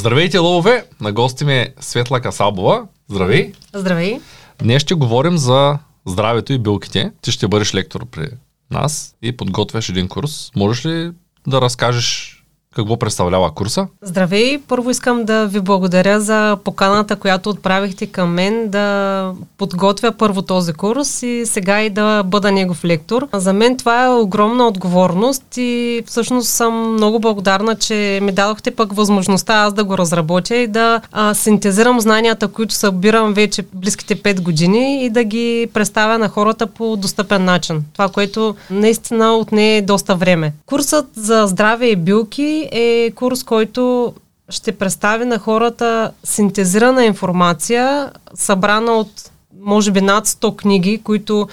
Здравейте, лъвове! На гости ми е Светла Касабова. Здравей! Здравей! Днес ще говорим за здравето и билките. Ти ще бъдеш лектор при нас и подготвяш един курс. Можеш ли да разкажеш какво представлява курса? Здравей! Първо искам да ви благодаря за поканата, която отправихте към мен да подготвя първо този курс и сега и да бъда негов лектор. За мен това е огромна отговорност и всъщност съм много благодарна, че ми дадохте пък възможността аз да го разработя и да а, синтезирам знанията, които събирам вече близките 5 години и да ги представя на хората по достъпен начин. Това, което наистина отне доста време. Курсът за здраве и билки е курс, който ще представи на хората синтезирана информация, събрана от може би над 100 книги, които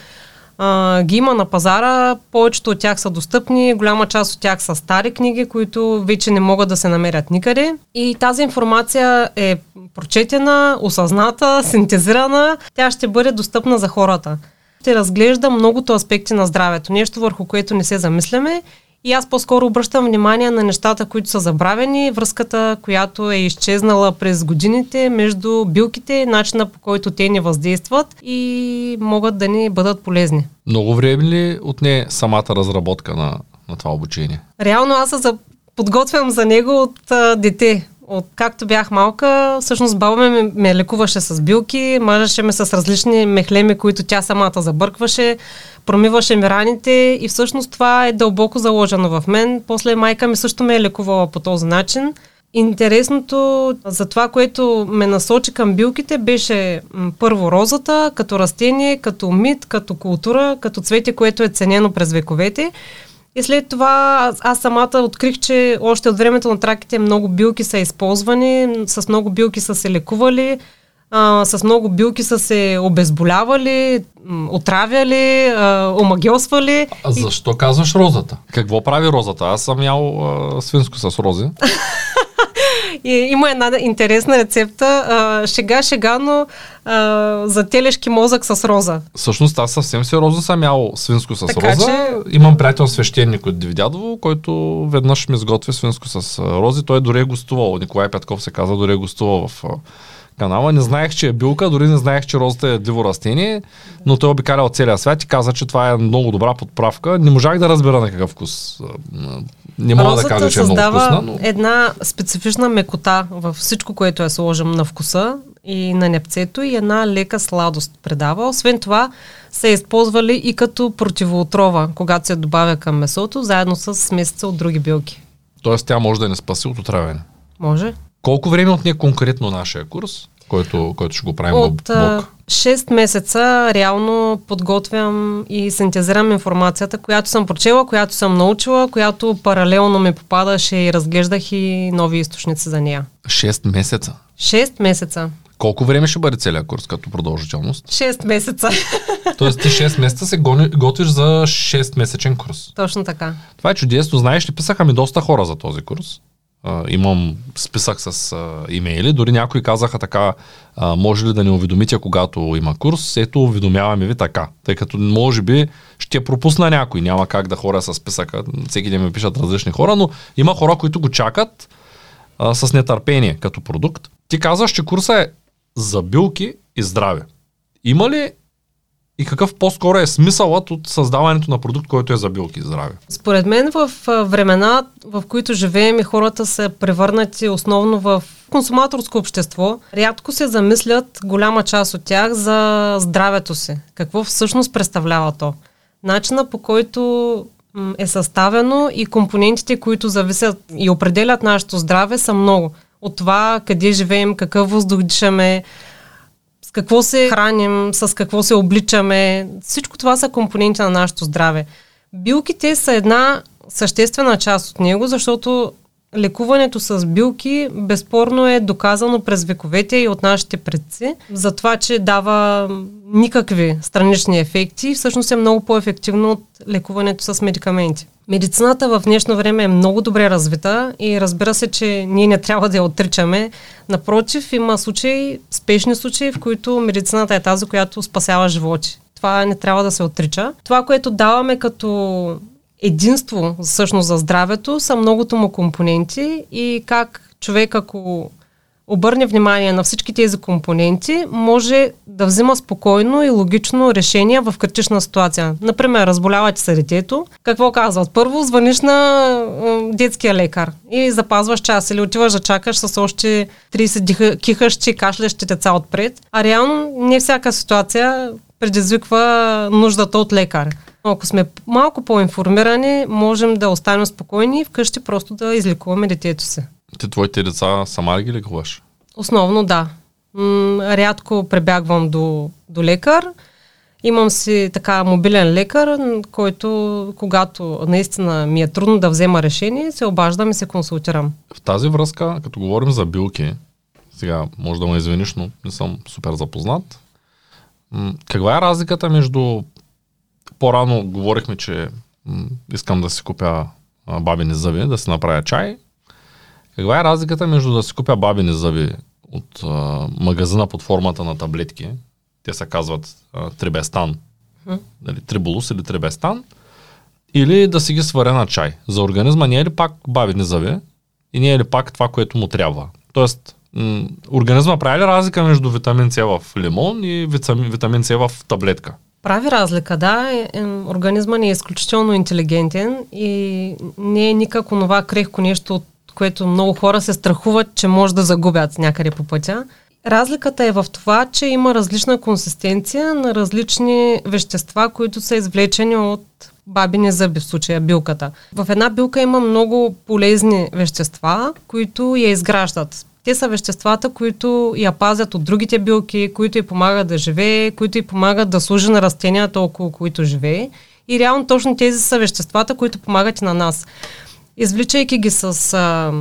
а, ги има на пазара. Повечето от тях са достъпни, голяма част от тях са стари книги, които вече не могат да се намерят никъде. И тази информация е прочетена, осъзната, синтезирана. Тя ще бъде достъпна за хората. Ще разглежда многото аспекти на здравето, нещо върху което не се замисляме и аз по-скоро обръщам внимание на нещата, които са забравени, връзката, която е изчезнала през годините между билките, начина по който те ни въздействат и могат да ни бъдат полезни. Много време ли отне самата разработка на, на това обучение? Реално аз се подготвям за него от а, дете. От както бях малка, всъщност баба ме, ме лекуваше с билки, мажеше ме с различни мехлеми, които тя самата забъркваше промиваше ми раните и всъщност това е дълбоко заложено в мен. После майка ми също ме е лекувала по този начин. Интересното за това, което ме насочи към билките, беше първо розата, като растение, като мит, като култура, като цвете, което е ценено през вековете. И след това аз, аз самата открих, че още от времето на траките много билки са използвани, с много билки са се лекували, а, с много билки са се обезболявали, отравяли, а, омагиосвали. А защо и... казваш розата? Какво прави розата? Аз съм ял а, свинско с рози. И има една интересна рецепта, а, шега, шега, но а, за телешки мозък с роза. Всъщност аз съвсем сериозно съм ял свинско с така, роза. Че... Имам приятел свещеник от Дивидядово, който веднъж ми сготви свинско с рози. Той дори е гостувал. Николай Петков се казва, дори е гостувал в канала. Не знаех, че е билка, дори не знаех, че розата е диво растение, но той обикалял целия свят и каза, че това е много добра подправка. Не можах да разбера на какъв вкус. Не мога Розата да кажа, че е много вкусна. Но... една специфична мекота във всичко, което е сложим на вкуса и на непцето и една лека сладост предава. Освен това, са използвали и като противоотрова, когато се добавя към месото, заедно с смесица от други билки. Тоест тя може да не спаси от отравяне? Може. Колко време отне конкретно нашия курс, който, който ще го правим От блок? 6 месеца реално подготвям и синтезирам информацията, която съм прочела, която съм научила, която паралелно ми попадаше и разглеждах и нови източници за нея. 6 месеца? 6 месеца. Колко време ще бъде целият курс като продължителност? 6 месеца. Тоест ти 6 месеца се готвиш за 6 месечен курс. Точно така. Това е чудесно. Знаеш ли, писаха ми доста хора за този курс имам списък с а, имейли. Дори някои казаха така, а, може ли да не уведомите, когато има курс. Ето, уведомяваме ви така. Тъй като може би ще пропусна някой. Няма как да хора с списъка. Всеки ден ми пишат различни хора, но има хора, които го чакат а, с нетърпение като продукт. Ти казваш, че курса е за билки и здраве. Има ли и какъв по-скоро е смисълът от създаването на продукт, който е за билки и здраве? Според мен в времена, в които живеем и хората са превърнати основно в консуматорско общество, рядко се замислят голяма част от тях за здравето си. Какво всъщност представлява то? Начина по който е съставено и компонентите, които зависят и определят нашето здраве са много. От това къде живеем, какъв въздух дишаме, какво се храним, с какво се обличаме. Всичко това са компоненти на нашето здраве. Билките са една съществена част от него, защото лекуването с билки безспорно е доказано през вековете и от нашите предци, за това, че дава никакви странични ефекти. Всъщност е много по-ефективно от лекуването с медикаменти. Медицината в днешно време е много добре развита и разбира се, че ние не трябва да я отричаме. Напротив, има случаи, спешни случаи, в които медицината е тази, която спасява животи. Това не трябва да се отрича. Това, което даваме като единство всъщност за здравето са многото му компоненти и как човек, ако обърне внимание на всички тези компоненти, може да взима спокойно и логично решение в критична ситуация. Например, разболява ти се детето. Какво казват? Първо звъниш на детския лекар и запазваш час или отиваш да чакаш с още 30 кихащи, кашлящи деца отпред. А реално не всяка ситуация предизвиква нуждата от лекар. Ако сме малко по-информирани, можем да останем спокойни и вкъщи просто да излекуваме детето си. Ти твоите деца сама ли ги лекуваш? Основно да. М- рядко пребягвам до, до лекар. Имам си така мобилен лекар, който когато наистина ми е трудно да взема решение, се обаждам и се консултирам. В тази връзка, като говорим за билки, сега може да ме извиниш, но не съм супер запознат. Каква е разликата между... По-рано говорихме, че искам да си купя бабини зъби, да си направя чай каква е разликата между да си купя бабини зъби от а, магазина под формата на таблетки, те се казват а, трибестан, hmm. дали, трибулус или трибестан, или да си ги сваря на чай. За организма не е ли пак бабини зъби и не е ли пак това, което му трябва? Тоест, м- организма прави ли разлика между витамин С в лимон и витамин С в таблетка? Прави разлика, да. Е, е, организма ни е изключително интелигентен и не е никак онова крехко нещо от което много хора се страхуват, че може да загубят някъде по пътя. Разликата е в това, че има различна консистенция на различни вещества, които са извлечени от бабини зъби, в случая билката. В една билка има много полезни вещества, които я изграждат. Те са веществата, които я пазят от другите билки, които й помагат да живее, които й помагат да служи на растенията, около които живее. И реално точно тези са веществата, които помагат и на нас извличайки ги с а,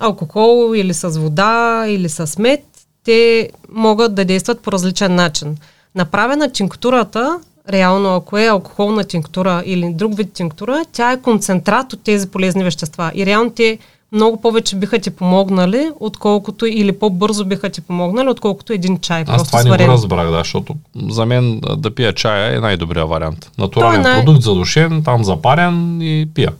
алкохол или с вода или с мед, те могат да действат по различен начин. Направена тинктурата, реално ако е алкохолна тинктура или друг вид тинктура, тя е концентрат от тези полезни вещества. И реално те много повече биха ти помогнали, отколкото или по-бързо биха ти помогнали, отколкото един чай. Аз това сварен. не го разбрах, да, защото за мен да пия чая е най-добрият вариант. Натурален е най- продукт, задушен, там запарен и пия.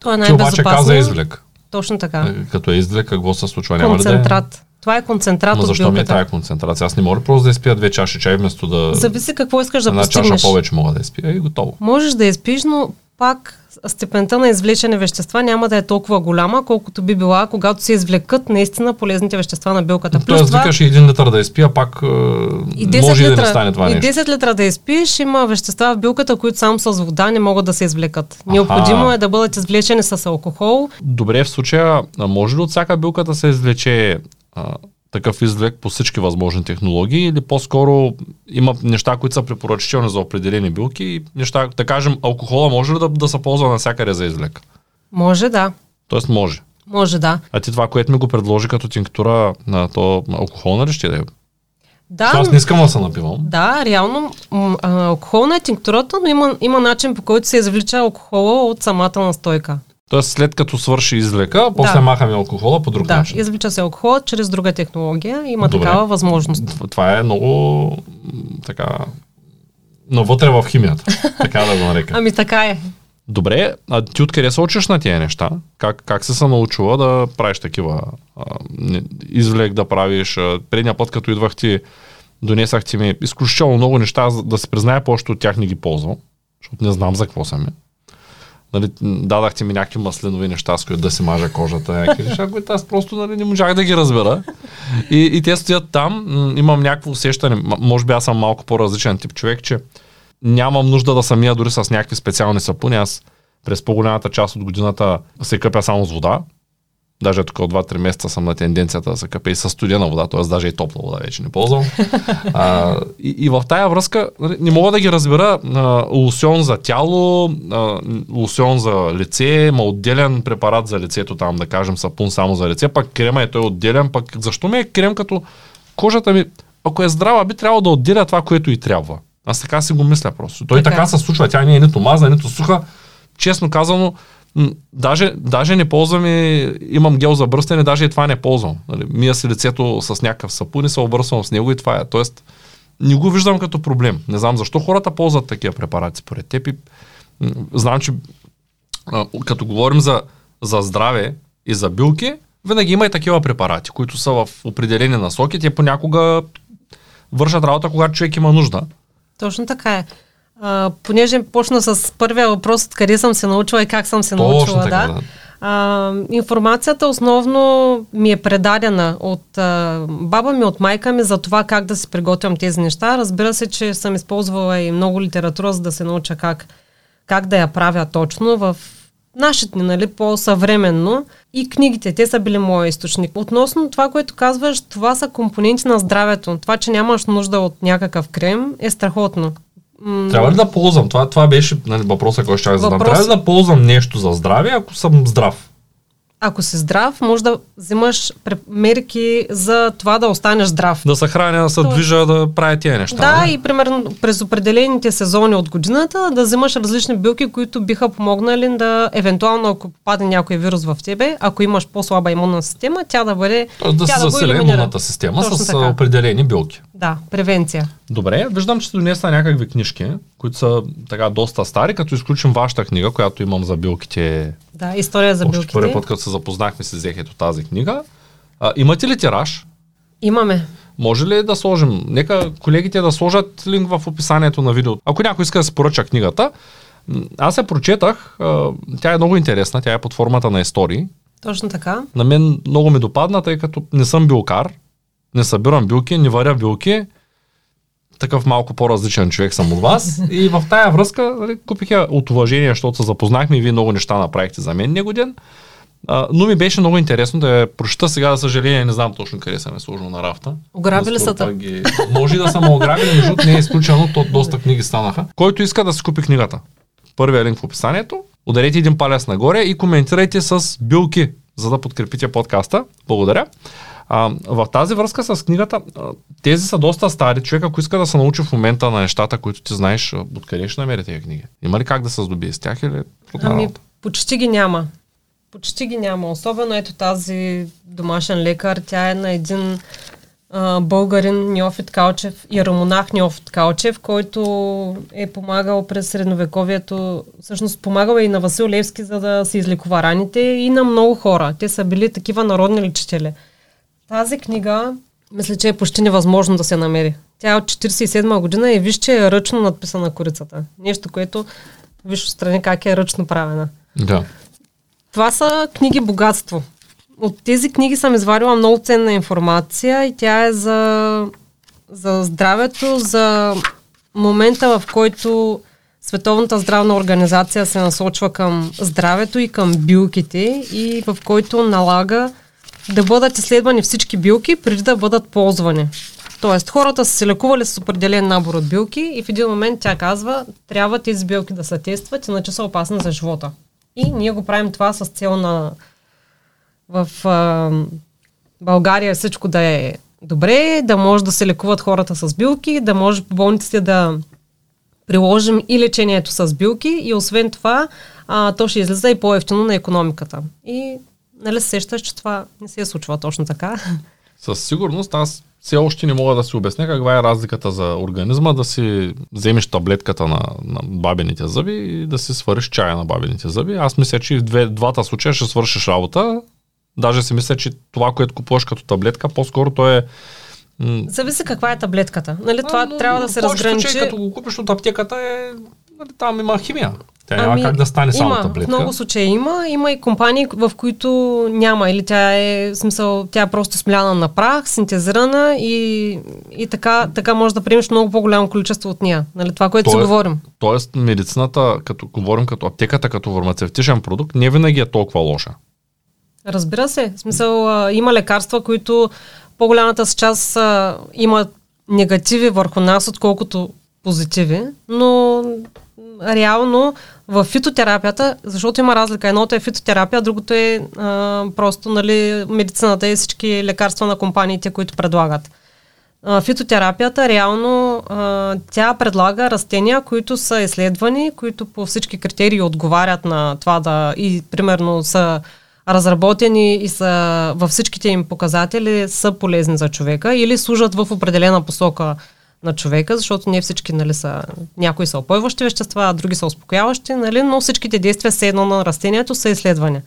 Това е най-безопасно. Ти обаче каза извлек. Точно така. Е, като е извлек, какво се случва? Няма концентрат. Ли да е? Това е концентрат Но защо ми е тази концентрация? Аз не мога просто да изпия две чаши чай, вместо да... Зависи какво искаш да една постигнеш. Една чаша повече мога да изпия и готово. Можеш да изпиш, но пак степента на извлечени вещества няма да е толкова голяма, колкото би била, когато се извлекат наистина полезните вещества на билката. Тоест, това... викаш и един литър да изпия, пак и 10 може литра, да не стане това и нещо. И 10 литра да изпиеш, има вещества в билката, които само с вода не могат да се извлекат. Необходимо е да бъдат извлечени с алкохол. Добре, в случая, може ли от всяка билка да се извлече такъв извлек по всички възможни технологии или по-скоро има неща, които са препоръчителни за определени билки и неща, да кажем, алкохола може ли да, да се ползва навсякъде за извлек? Може, да. Тоест може. Може, да. А ти това, което ми го предложи като тинктура на то алкохолна ли ще да е? Да. Аз не искам да се напивам. Да, реално алкохолна е тинктурата, но има, има начин по който се извлича алкохола от самата настойка. Тоест след като свърши извлека, после да. махаме алкохола по друг да, начин. Да, извлича се алкохола чрез друга технология. Има Добре. такава възможност. Това е много така навътре в химията, така да го нарека. ами така е. Добре, а ти откъде се учиш на тези неща? Как, как се са научила да правиш такива а, извлек да правиш? А, предния път, като идвах ти, донесах ти ми изключително много неща, да се призная, повечето от тях не ги ползвам, защото не знам за какво са ми нали, дадахте ми някакви маслинови неща, с които да си мажа кожата, някакви неща, които аз просто нали, не можах да ги разбера. И, и те стоят там, имам някакво усещане, може би аз съм малко по-различен тип човек, че нямам нужда да самия дори с някакви специални сапуни. Аз през по-голямата част от годината се къпя само с вода, Даже тук от 2-3 месеца съм на тенденцията да се къпе и с студена вода, т.е. даже и топла вода вече не ползвам. а, и, и в тая връзка нали, не мога да ги разбера а, лусион за тяло, а, лусион за лице, ма отделен препарат за лицето, там да кажем сапун само за лице, пак крема е той отделен, пък защо ми е крем като кожата ми, ако е здрава, би трябвало да отделя това, което и трябва. Аз така си го мисля просто. Той така, така се случва, тя не е нито мазна, нито суха. Честно казано, Даже, даже не и имам гел за бръстене, даже и това не ползвам. Нали, мия си лицето с някакъв сапун и се обръсвам с него и това е. Тоест, не го виждам като проблем. Не знам защо хората ползват такива препарати според теб. И, знам, че като говорим за, за здраве и за билки, Винаги има и такива препарати, които са в определени насоки. Те понякога вършат работа, когато човек има нужда. Точно така е. А, понеже почна с първия въпрос, къде съм се научила и как съм се Точно научила, така, да. А, информацията основно ми е предадена от а, баба ми, от майка ми за това как да си приготвям тези неща. Разбира се, че съм използвала и много литература, за да се науча как, как да я правя точно в нашите, нали, по-съвременно. И книгите, те са били моят източник. Относно това, което казваш, това са компоненти на здравето. Това, че нямаш нужда от някакъв крем, е страхотно. Трябва ли да ползвам? Това, това беше нали, въпроса, който ще задам. Въпрос- Трябва ли да ползвам нещо за здраве, ако съм здрав? Ако си здрав, може да взимаш мерки за това да останеш здрав. Да се храня, да се То- движа, да правя тия неща. Да, не? и примерно през определените сезони от годината да взимаш различни билки, които биха помогнали да, евентуално ако попадне някой вирус в тебе, ако имаш по-слаба имунна система, тя да бъде... Да се засили елиминира. имунната система Точно с така. определени билки. Да, превенция. Добре, виждам, че сте донесла някакви книжки, които са така доста стари, като изключим вашата книга, която имам за билките. Да, история за Още билките. първи път, като се запознахме, си взех ето тази книга. А, имате ли тираж? Имаме. Може ли да сложим? Нека колегите да сложат линк в описанието на видеото. Ако някой иска да се поръча книгата, аз я прочетах, тя е много интересна, тя е под формата на истории. Точно така. На мен много ми допадна, тъй като не съм билкар, не събирам билки, не варя билки. Такъв малко по-различен човек съм от вас. И в тая връзка нали, купих я от уважение, защото се запознахме и вие много неща направихте за мен негоден. А, но ми беше много интересно да я прочета сега, за съжаление, не знам точно къде съм е сложил на рафта. Ограбили са те. Ги... Може да съм ограбили, между не е изключено, то доста книги станаха. Който иска да си купи книгата, първия линк в описанието, ударете един палец нагоре и коментирайте с билки, за да подкрепите подкаста. Благодаря. А, в тази връзка с книгата, тези са доста стари. Човек, ако иска да се научи в момента на нещата, които ти знаеш, откъде ще намери тези книги? Има ли как да се здобие с тях или Ами, почти ги няма. Почти ги няма. Особено ето тази домашен лекар. Тя е на един а, българин Неофит Калчев, иеромонах Неофит Калчев, който е помагал през средновековието, всъщност помагал е и на Васил Левски, за да се излекува раните и на много хора. Те са били такива народни лечители. Тази книга, мисля, че е почти невъзможно да се намери. Тя е от 47 година и виж, че е ръчно надписана корицата. Нещо, което виж отстрани как е ръчно правена. Да. Това са книги богатство. От тези книги съм извадила много ценна информация и тя е за, за здравето, за момента, в който Световната здравна организация се насочва към здравето и към билките и в който налага да бъдат изследвани всички билки преди да бъдат ползвани. Тоест, хората са се лекували с определен набор от билки и в един момент тя казва, трябва тези билки да се тестват, иначе са опасни за живота. И ние го правим това с цел на в а, България всичко да е добре, да може да се лекуват хората с билки, да може по болниците да приложим и лечението с билки и освен това а, то ще излиза и по-ефтино на економиката. И нали се сещаш, че това не се е случва точно така. Със сигурност аз все още не мога да си обясня каква е разликата за организма да си вземеш таблетката на, на бабените зъби и да си свариш чая на бабените зъби. Аз мисля, че в две, двата случая ще свършиш работа. Даже си мисля, че това, което купуваш като таблетка, по-скоро то е м, Зависи каква е таблетката. Нали, това а, но трябва да се разграничи. случаи, като го купиш от аптеката, е, нали, там има химия. Тя няма как да стане само Ами, има, таблетка. В много случаи има. Има и компании, в които няма. Или тя е, смисъл, тя е просто смляна на прах, синтезирана и, и така, така може да приемеш много по-голямо количество от нея. Нали, това, което си Тоест- говорим. Тоест, медицината, като говорим като аптеката, като фармацевтичен продукт, не винаги е толкова лоша. Разбира се. В смисъл, а, има лекарства, които по-голямата си част а, имат негативи върху нас, отколкото позитиви, но реално в фитотерапията, защото има разлика. Едното е фитотерапия, другото е а, просто нали, медицината и всички лекарства на компаниите, които предлагат. А, фитотерапията реално а, тя предлага растения, които са изследвани, които по всички критерии отговарят на това да и примерно са разработени и са във всичките им показатели са полезни за човека или служат в определена посока на човека, защото не всички нали, са, някои са опойващи вещества, а други са успокояващи, нали, но всичките действия все едно на растението са изследвани.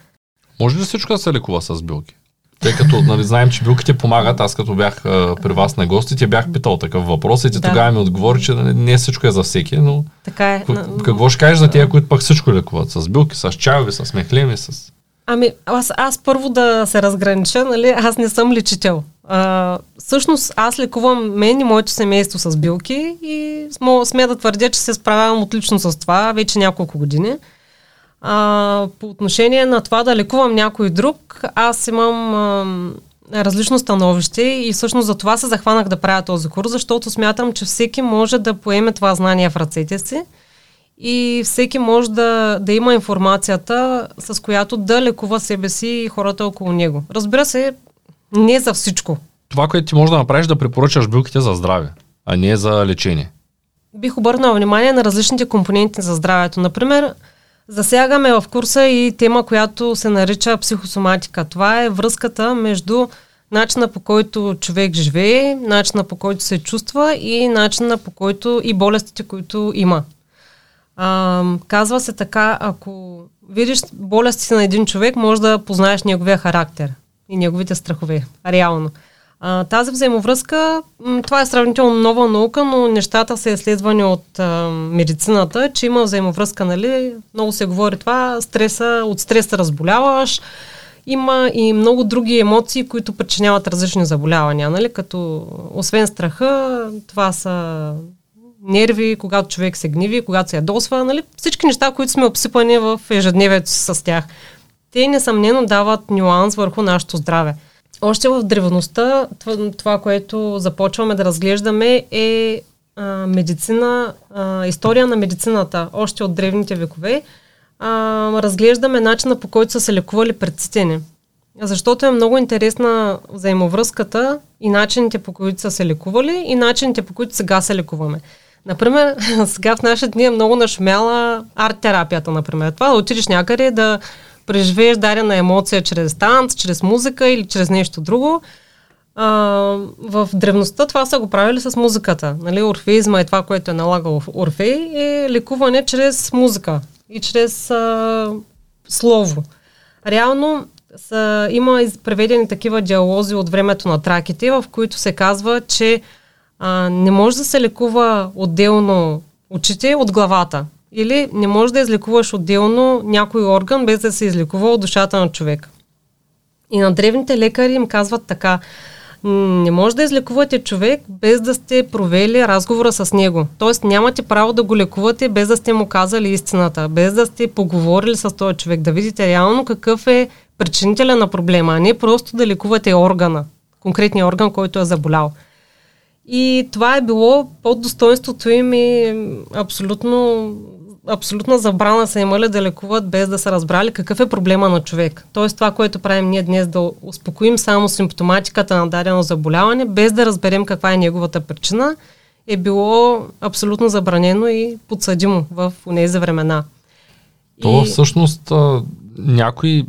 Може ли всичко да се лекува с билки? Тъй като нали, знаем, че билките помагат, аз като бях а, при вас на гости, те бях питал такъв въпрос и ти да. тогава ми отговори, че нали, не всичко е за всеки, но така е. какво ще кажеш за тия, които пък всичко лекуват? С билки, с чайови, с мехлеми, с... Ами, аз, аз първо да се разгранича, нали, аз не съм лечител. А, всъщност аз лекувам мен и моето семейство с билки и сме да твърдя, че се справявам отлично с това вече няколко години. А, по отношение на това да лекувам някой друг, аз имам а, различно становище и всъщност за това се захванах да правя този курс, защото смятам, че всеки може да поеме това знание в ръцете си и всеки може да, да има информацията, с която да лекува себе си и хората около него. Разбира се, не за всичко. Това, което ти можеш да направиш, да препоръчаш билките за здраве, а не за лечение. Бих обърнал внимание на различните компоненти за здравето. Например, засягаме в курса и тема, която се нарича психосоматика. Това е връзката между начина по който човек живее, начина по който се чувства и начина по който и болестите, които има. А, казва се така, ако видиш болести на един човек, може да познаеш неговия характер и неговите страхове. Реално. А, тази взаимовръзка, това е сравнително нова наука, но нещата са изследвани от а, медицината, че има взаимовръзка, нали? Много се говори това, стреса, от стреса разболяваш, има и много други емоции, които причиняват различни заболявания, нали? Като освен страха, това са нерви, когато човек се гниви, когато се ядосва, нали? Всички неща, които сме обсипани в ежедневието с тях. Те несъмнено дават нюанс върху нашето здраве. Още в древността това, което започваме да разглеждаме е а, медицина, а, история на медицината, още от древните векове. А, разглеждаме начина по който са се лекували предците ни. Защото е много интересна взаимовръзката и начините по които са се лекували и начините по които сега се лекуваме. Например, сега в нашите дни е много нашумяла арт-терапията, например. Това да отидеш някъде да преживееш дадена емоция чрез танц, чрез музика или чрез нещо друго. А, в древността това са го правили с музиката. Нали, орфеизма е това, което е налагал Орфей, е лекуване чрез музика и чрез а, слово. Реално са, има преведени такива диалози от времето на траките, в които се казва, че а, не може да се лекува отделно очите от главата. Или не можеш да излекуваш отделно някой орган, без да се излекува от душата на човек. И на древните лекари им казват така, не може да излекувате човек без да сте провели разговора с него. Тоест нямате право да го лекувате без да сте му казали истината, без да сте поговорили с този човек, да видите реално какъв е причинителя на проблема, а не просто да лекувате органа, конкретния орган, който е заболял. И това е било под достоинството им и абсолютно абсолютна забрана са имали да лекуват без да са разбрали какъв е проблема на човек. Тоест това, което правим ние днес, да успокоим само симптоматиката на дадено заболяване, без да разберем каква е неговата причина, е било абсолютно забранено и подсъдимо в тези времена. То и... всъщност някои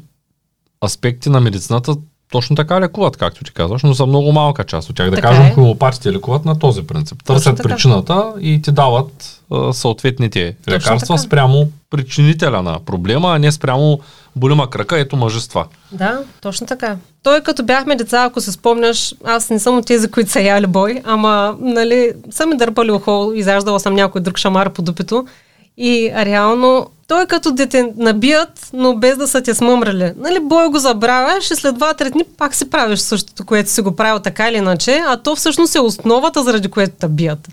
аспекти на медицината точно така лекуват, както ти казваш, но за много малка част от тях. Да така кажем, е. хомеопатите лекуват на този принцип. Търсят причината и ти дават а, съответните точно лекарства така. спрямо причинителя на проблема, а не спрямо болима крака, ето мъжества. Да, точно така. Той като бяхме деца, ако се спомняш, аз не съм от тези, които са яли бой, ама, нали, съм ми дърпали ухо, изяждала съм някой друг шамар по дупето и реално той като да те набият, но без да са те смъмрали. Нали, бой го забравяш и след 2-3 дни пак си правиш същото, което си го правил така или иначе, а то всъщност е основата, заради което те бият.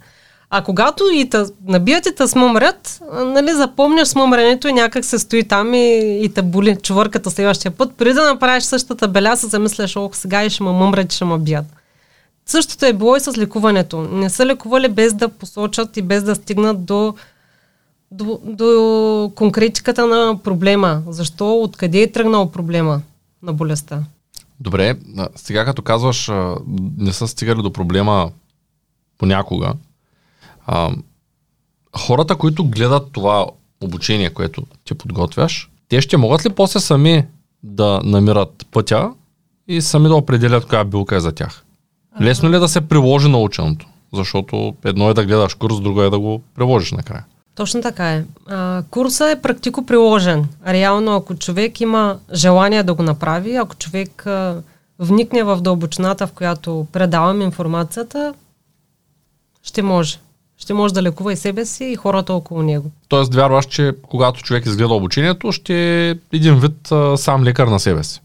А когато и та набият и те смъмрят, нали, запомняш смъмрането и някак се стои там и, и те боли чувърката следващия път. Преди да направиш същата беля, се замисляш, ох, сега и ще ме мъмрят, ще ме бият. Същото е било и с лекуването. Не са лекували без да посочат и без да стигнат до до, до конкретиката на проблема. Защо, откъде е тръгнал проблема на болестта? Добре, сега като казваш, не са стигали до проблема понякога, а, хората, които гледат това обучение, което ти подготвяш, те ще могат ли после сами да намират пътя и сами да определят коя билка е за тях? Лесно ли е да се приложи наученото? Защото едно е да гледаш курс, друго е да го приложиш накрая. Точно така е. А, курса е практико приложен. Реално, ако човек има желание да го направи, ако човек а, вникне в дълбочината, в която предавам информацията, ще може. Ще може да лекува и себе си, и хората около него. Тоест, вярваш, че когато човек изгледа обучението, ще е един вид а, сам лекар на себе си.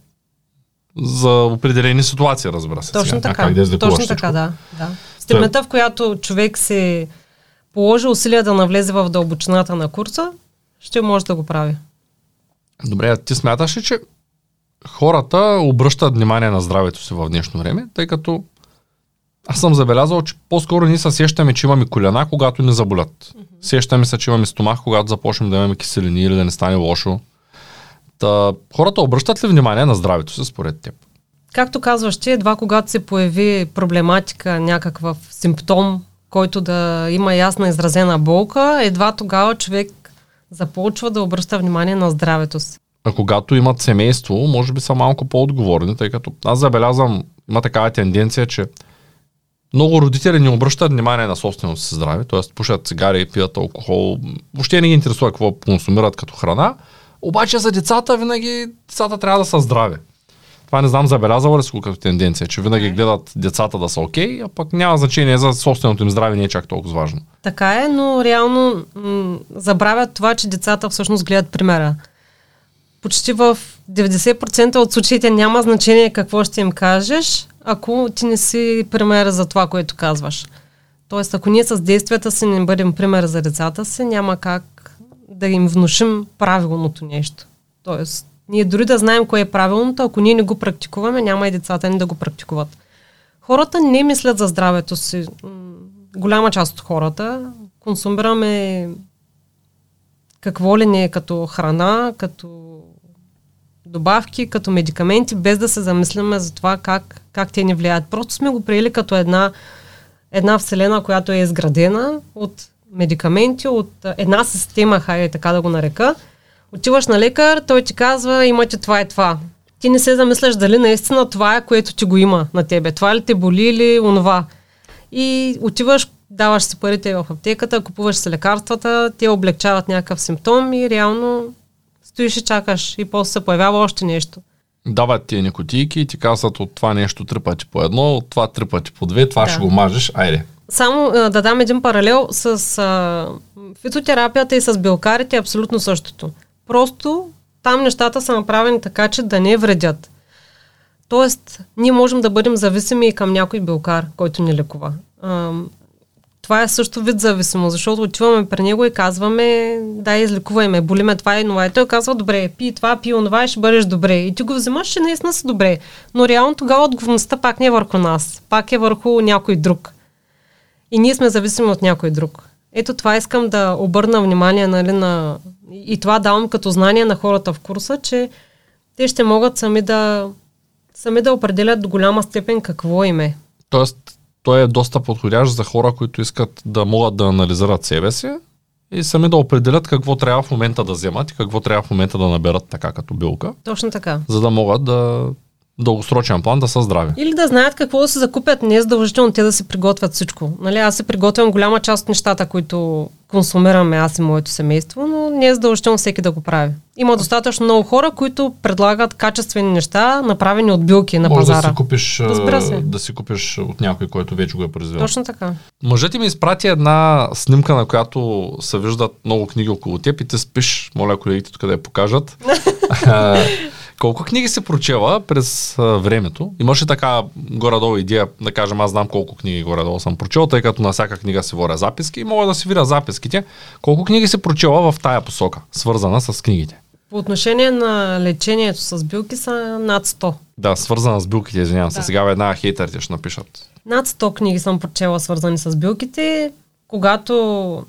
За определени ситуации, разбира се. Точно сега. така. Как да Точно така, да. да. Степента, в която човек се положи усилия да навлезе в дълбочината на курса, ще може да го прави. Добре, а ти смяташ ли, че хората обръщат внимание на здравето си в днешно време, тъй като аз съм забелязал, че по-скоро ние се сещаме, че имаме колена, когато ни заболят. Mm-hmm. Сещаме се, че имаме стомах, когато започнем да имаме киселини или да не стане лошо. Та, хората обръщат ли внимание на здравето си според теб? Както казваш ти, едва когато се появи проблематика, някакъв симптом, който да има ясна изразена болка, едва тогава човек започва да обръща внимание на здравето си. А когато имат семейство, може би са малко по-отговорни, тъй като аз забелязвам, има такава тенденция, че много родители не обръщат внимание на собственото си здраве, т.е. пушат цигари, пият алкохол, въобще не ги интересува какво консумират като храна, обаче за децата винаги децата трябва да са здрави. Това не знам, забелязала ли си го като тенденция, че винаги гледат децата да са окей, а пък няма значение за собственото им здраве, не е чак толкова важно. Така е, но реално м- забравят това, че децата всъщност гледат примера. Почти в 90% от случаите няма значение какво ще им кажеш, ако ти не си пример за това, което казваш. Тоест, ако ние с действията си не бъдем пример за децата си, няма как да им внушим правилното нещо. Тоест, ние дори да знаем кое е правилното, ако ние не го практикуваме, няма и децата ни да го практикуват. Хората не мислят за здравето си. Голяма част от хората консумираме какво ли не е като храна, като добавки, като медикаменти, без да се замисляме за това как, как те ни влияят. Просто сме го приели като една, една вселена, която е изградена от медикаменти, от една система, хайде така да го нарека. Отиваш на лекар, той ти казва, имате това и това. Ти не се замисляш дали наистина това е, което ти го има на тебе. Това ли те боли или онова. И отиваш, даваш си парите в аптеката, купуваш си лекарствата, те облегчават някакъв симптом и реално стоиш и чакаш и после се появява още нещо. Дават ти никотийки и ти казват от това нещо три пъти по едно, от това три пъти по две, това Да. ще го мажеш, айде. Само а, да дам един паралел с а, фитотерапията и с билкарите е абсолютно същото. Просто там нещата са направени така, че да не вредят. Тоест, ние можем да бъдем зависими и към някой билкар, който ни лекува. Това е също вид зависимост, защото отиваме при него и казваме, да, излекувай ме, боли ме това и това. И той казва, добре, пи това, пи онова и ще бъдеш добре. И ти го вземаш и наистина си добре. Но реално тогава отговорността пак не е върху нас, пак е върху някой друг. И ние сме зависими от някой друг. Ето това искам да обърна внимание нали, на... И това давам като знание на хората в курса, че те ще могат сами да, сами да определят до голяма степен какво им е. Тоест, той е доста подходящ за хора, които искат да могат да анализират себе си и сами да определят какво трябва в момента да вземат и какво трябва в момента да наберат така като билка, Точно така. за да могат да дългосрочен план да са здрави. Или да знаят какво да се закупят, не е задължително те да си приготвят всичко. Нали, аз се приготвям голяма част от нещата, които консумираме аз и моето семейство, но не е задължително всеки да го прави. Има достатъчно много хора, които предлагат качествени неща, направени от билки на Може пазара. да си купиш, се. да си купиш от някой, който вече го е произвел. Точно така. Мъжът ми изпрати една снимка, на която се виждат много книги около теб и ти спиш. Моля колегите тук да я покажат. Колко книги си прочела през а, времето? Имаш ли така горе-долу идея, да кажем, аз знам колко книги горе-долу съм прочел, тъй като на всяка книга си воря записки и мога да си видя записките. Колко книги си прочела в тая посока, свързана с книгите? По отношение на лечението с билки са над 100. Да, свързана с билките, извинявам се. Да. Сега веднага хейтерите ще напишат. Над 100 книги съм прочела свързани с билките. Когато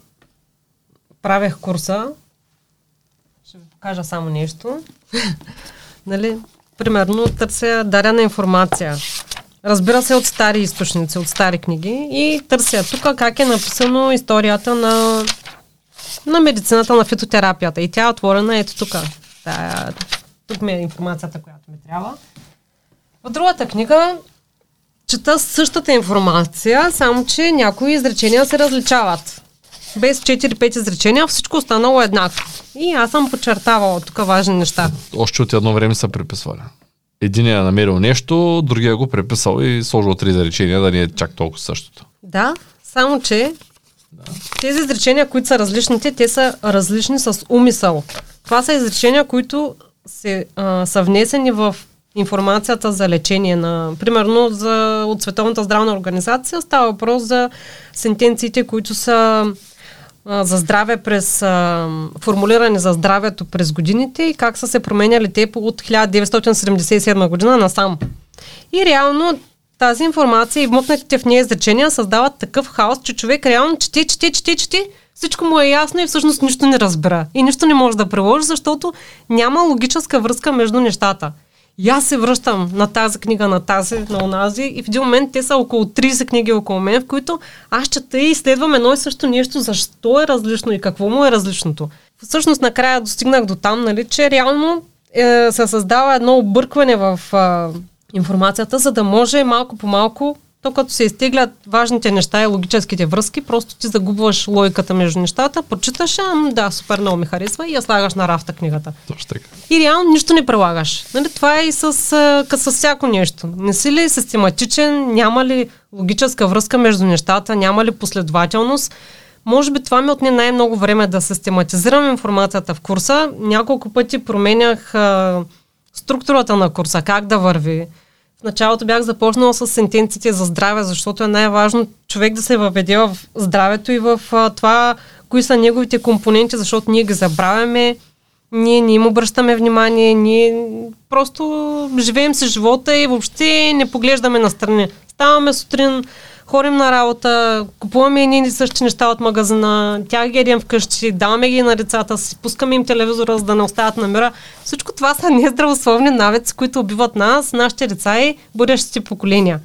правех курса, ще ви покажа само нещо. нали, примерно търся дарена информация. Разбира се от стари източници, от стари книги и търся тук как е написано историята на, на медицината, на фитотерапията. И тя е отворена ето тук. Тая, тук ми е информацията, която ми трябва. В другата книга чета същата информация, само че някои изречения се различават. Без 4-5 изречения всичко останало е еднакво. И аз съм подчертавала тук важни неща. Още от едно време са приписвали. Единия е намерил нещо, другия го преписал и сложил три изречения, да не е чак толкова същото. Да, само че да. тези изречения, които са различните, те са различни с умисъл. Това са изречения, които се, а, са внесени в информацията за лечение на, примерно за, от Световната здравна организация става въпрос за сентенциите, които са за здраве през, а, формулирани за здравето през годините и как са се променяли те от 1977 година насам. И реално тази информация и вмъкнатите в нея изречения създават такъв хаос, че човек реално чете, чете, чете, чете, всичко му е ясно и всъщност нищо не разбира. И нищо не може да приложи, защото няма логическа връзка между нещата. И аз се връщам на тази книга, на тази, на онази и в един момент те са около 30 книги около мен, в които аз чета и изследвам едно и също нещо, защо е различно и какво му е различното. Всъщност накрая достигнах до там, нали, че реално е, се създава едно объркване в е, информацията, за да може малко по малко то като се изтеглят важните неща и логическите връзки, просто ти загубваш логиката между нещата, почиташ, а да, супер много ми харесва и я слагаш на рафта книгата. Точно така. И реално нищо не прилагаш. Нали, това е и с, с всяко нещо. Не си ли систематичен, няма ли логическа връзка между нещата, няма ли последователност, може би това ми отне най-много време да систематизирам информацията в курса. Няколко пъти променях а, структурата на курса, как да върви, началото бях започнала с сентенциите за здраве, защото е най-важно човек да се въведе в здравето и в а, това, кои са неговите компоненти, защото ние ги забравяме, ние не им обръщаме внимание, ние просто живеем си живота и въобще не поглеждаме настрани. Ставаме сутрин, ходим на работа, купуваме едни и същи неща от магазина, тях ги едем вкъщи, даваме ги на децата си, пускаме им телевизора, за да не остават на мира. Всичко това са нездравословни навици, които убиват нас, нашите деца и бъдещите поколения.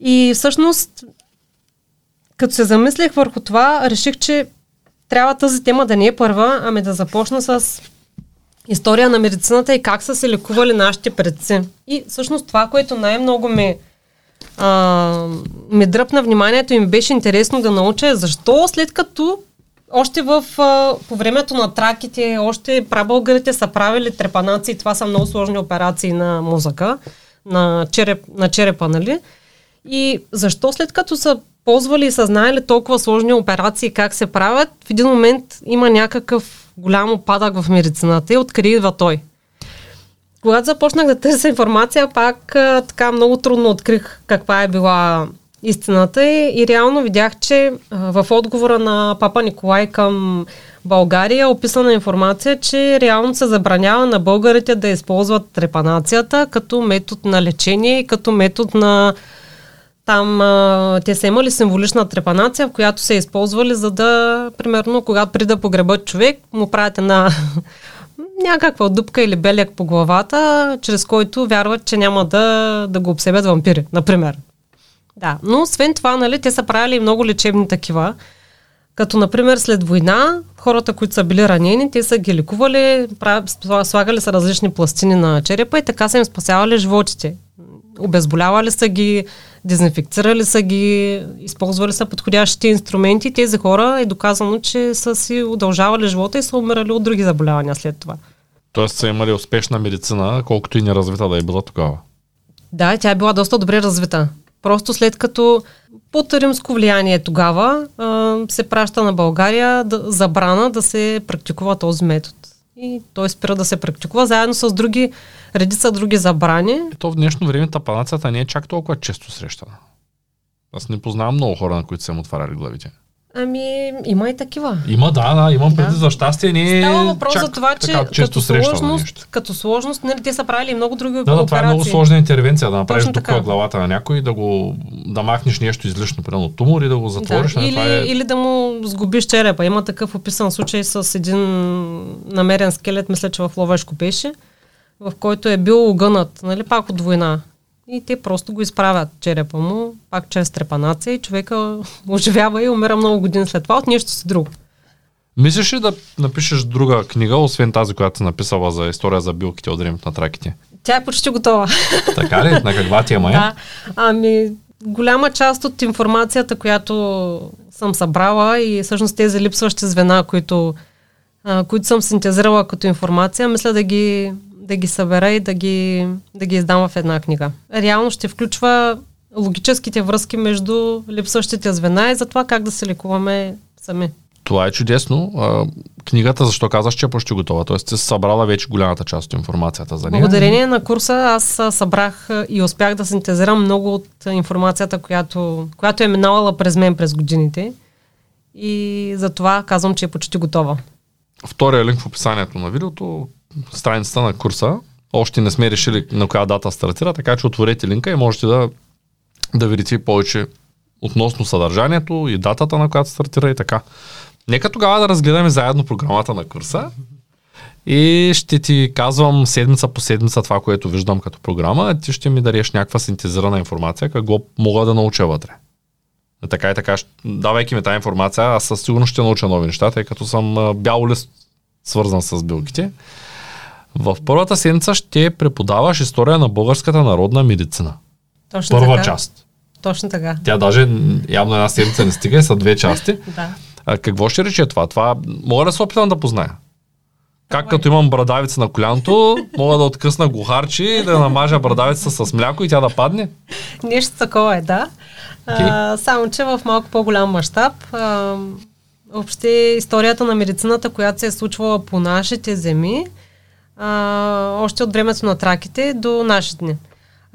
И всъщност, като се замислих върху това, реших, че трябва тази тема да не е първа, ами да започна с история на медицината и как са се лекували нашите предци. И всъщност това, което най-много ме а, ме дръпна вниманието и ми беше интересно да науча защо след като още в, а, по времето на траките, още прабългарите са правили трепанации, това са много сложни операции на мозъка, на, череп, на черепа, нали? И защо след като са ползвали и са знаели толкова сложни операции как се правят, в един момент има някакъв голям опадък в медицината и откъде идва той? Когато започнах да търся информация, пак а, така много трудно открих каква е била истината и, и реално видях, че а, в отговора на папа Николай към България е описана информация, че реално се забранява на българите да използват трепанацията като метод на лечение и като метод на там а, те са имали символична трепанация, в която се използвали за да, примерно, когато при да погребат човек, му правят една някаква дупка или беляк по главата, чрез който вярват, че няма да, да го обсебят вампири, например. Да, но освен това, нали, те са правили много лечебни такива. Като, например, след война, хората, които са били ранени, те са ги лекували, слагали са различни пластини на черепа и така са им спасявали животите. Обезболявали са ги, дезинфекцирали са ги, използвали са подходящите инструменти. Тези хора е доказано, че са си удължавали живота и са умирали от други заболявания след това. Тоест са имали успешна медицина, колкото и неразвита да е била тогава. Да, тя е била доста добре развита. Просто след като под римско влияние тогава се праща на България да, забрана да се практикува този метод. И той спира да се практикува заедно с други, редица други забрани. И то в днешно време тапанацията не е чак толкова често срещана. Аз не познавам много хора, на които са им отваряли главите. Ами, има и такива. Има, да, да, имам преди да. за щастие. Не е Става въпрос за това, че като сложност, като сложност, нали, те са правили много други да, операции. Да, това е много сложна интервенция, да направиш тук главата на някой, да го да махнеш нещо излишно, примерно тумор и да го затвориш. Да, нали, или, е... или да му сгубиш черепа. Има такъв описан случай с един намерен скелет, мисля, че в Ловешко беше, в който е бил огънат, нали, пак от война и те просто го изправят черепа му, пак чрез трепанация и човека оживява и умира много години след това от нещо си друго. Мислиш ли да напишеш друга книга, освен тази, която си написала за история за билките от времето на траките? Тя е почти готова. Така ли? На каква тема е? Да. Ами, голяма част от информацията, която съм събрала и всъщност тези липсващи звена, които а, които съм синтезирала като информация, мисля да ги, да ги събера и да ги, да ги издам в една книга. Реално ще включва логическите връзки между липсващите звена и за това как да се лекуваме сами. Това е чудесно. А, книгата, защо казаш, че е почти готова? Тоест, си събрала вече голямата част от информацията за нея. Благодарение на курса аз събрах и успях да синтезирам много от информацията, която, която е минавала през мен през годините. И за това казвам, че е почти готова. Втория линк в описанието на видеото, страницата на курса. Още не сме решили на коя дата стартира, така че отворете линка и можете да, да видите повече относно съдържанието и датата, на която стартира и така. Нека тогава да разгледаме заедно програмата на курса и ще ти казвам седмица по седмица това, което виждам като програма, ти ще ми дареш някаква синтезирана информация, какво мога да науча вътре. Така и така, давайки ми тази информация, аз със сигурност ще науча нови неща, тъй като съм бял лист свързан с билките. В първата седмица ще преподаваш история на българската народна медицина. Точно Първа така. част. Точно така. Тя даже явно една седмица не стига, са две части. да. А, какво ще рече това? Това мога да се опитам да позная. Как като имам брадавица на коляното, мога да откъсна гухарчи и да намажа брадавица с мляко и тя да падне? Нещо такова е, да. А, само, че в малко по-голям мащаб. Въобще историята на медицината, която се е случвала по нашите земи, а, още от времето на траките до нашите дни.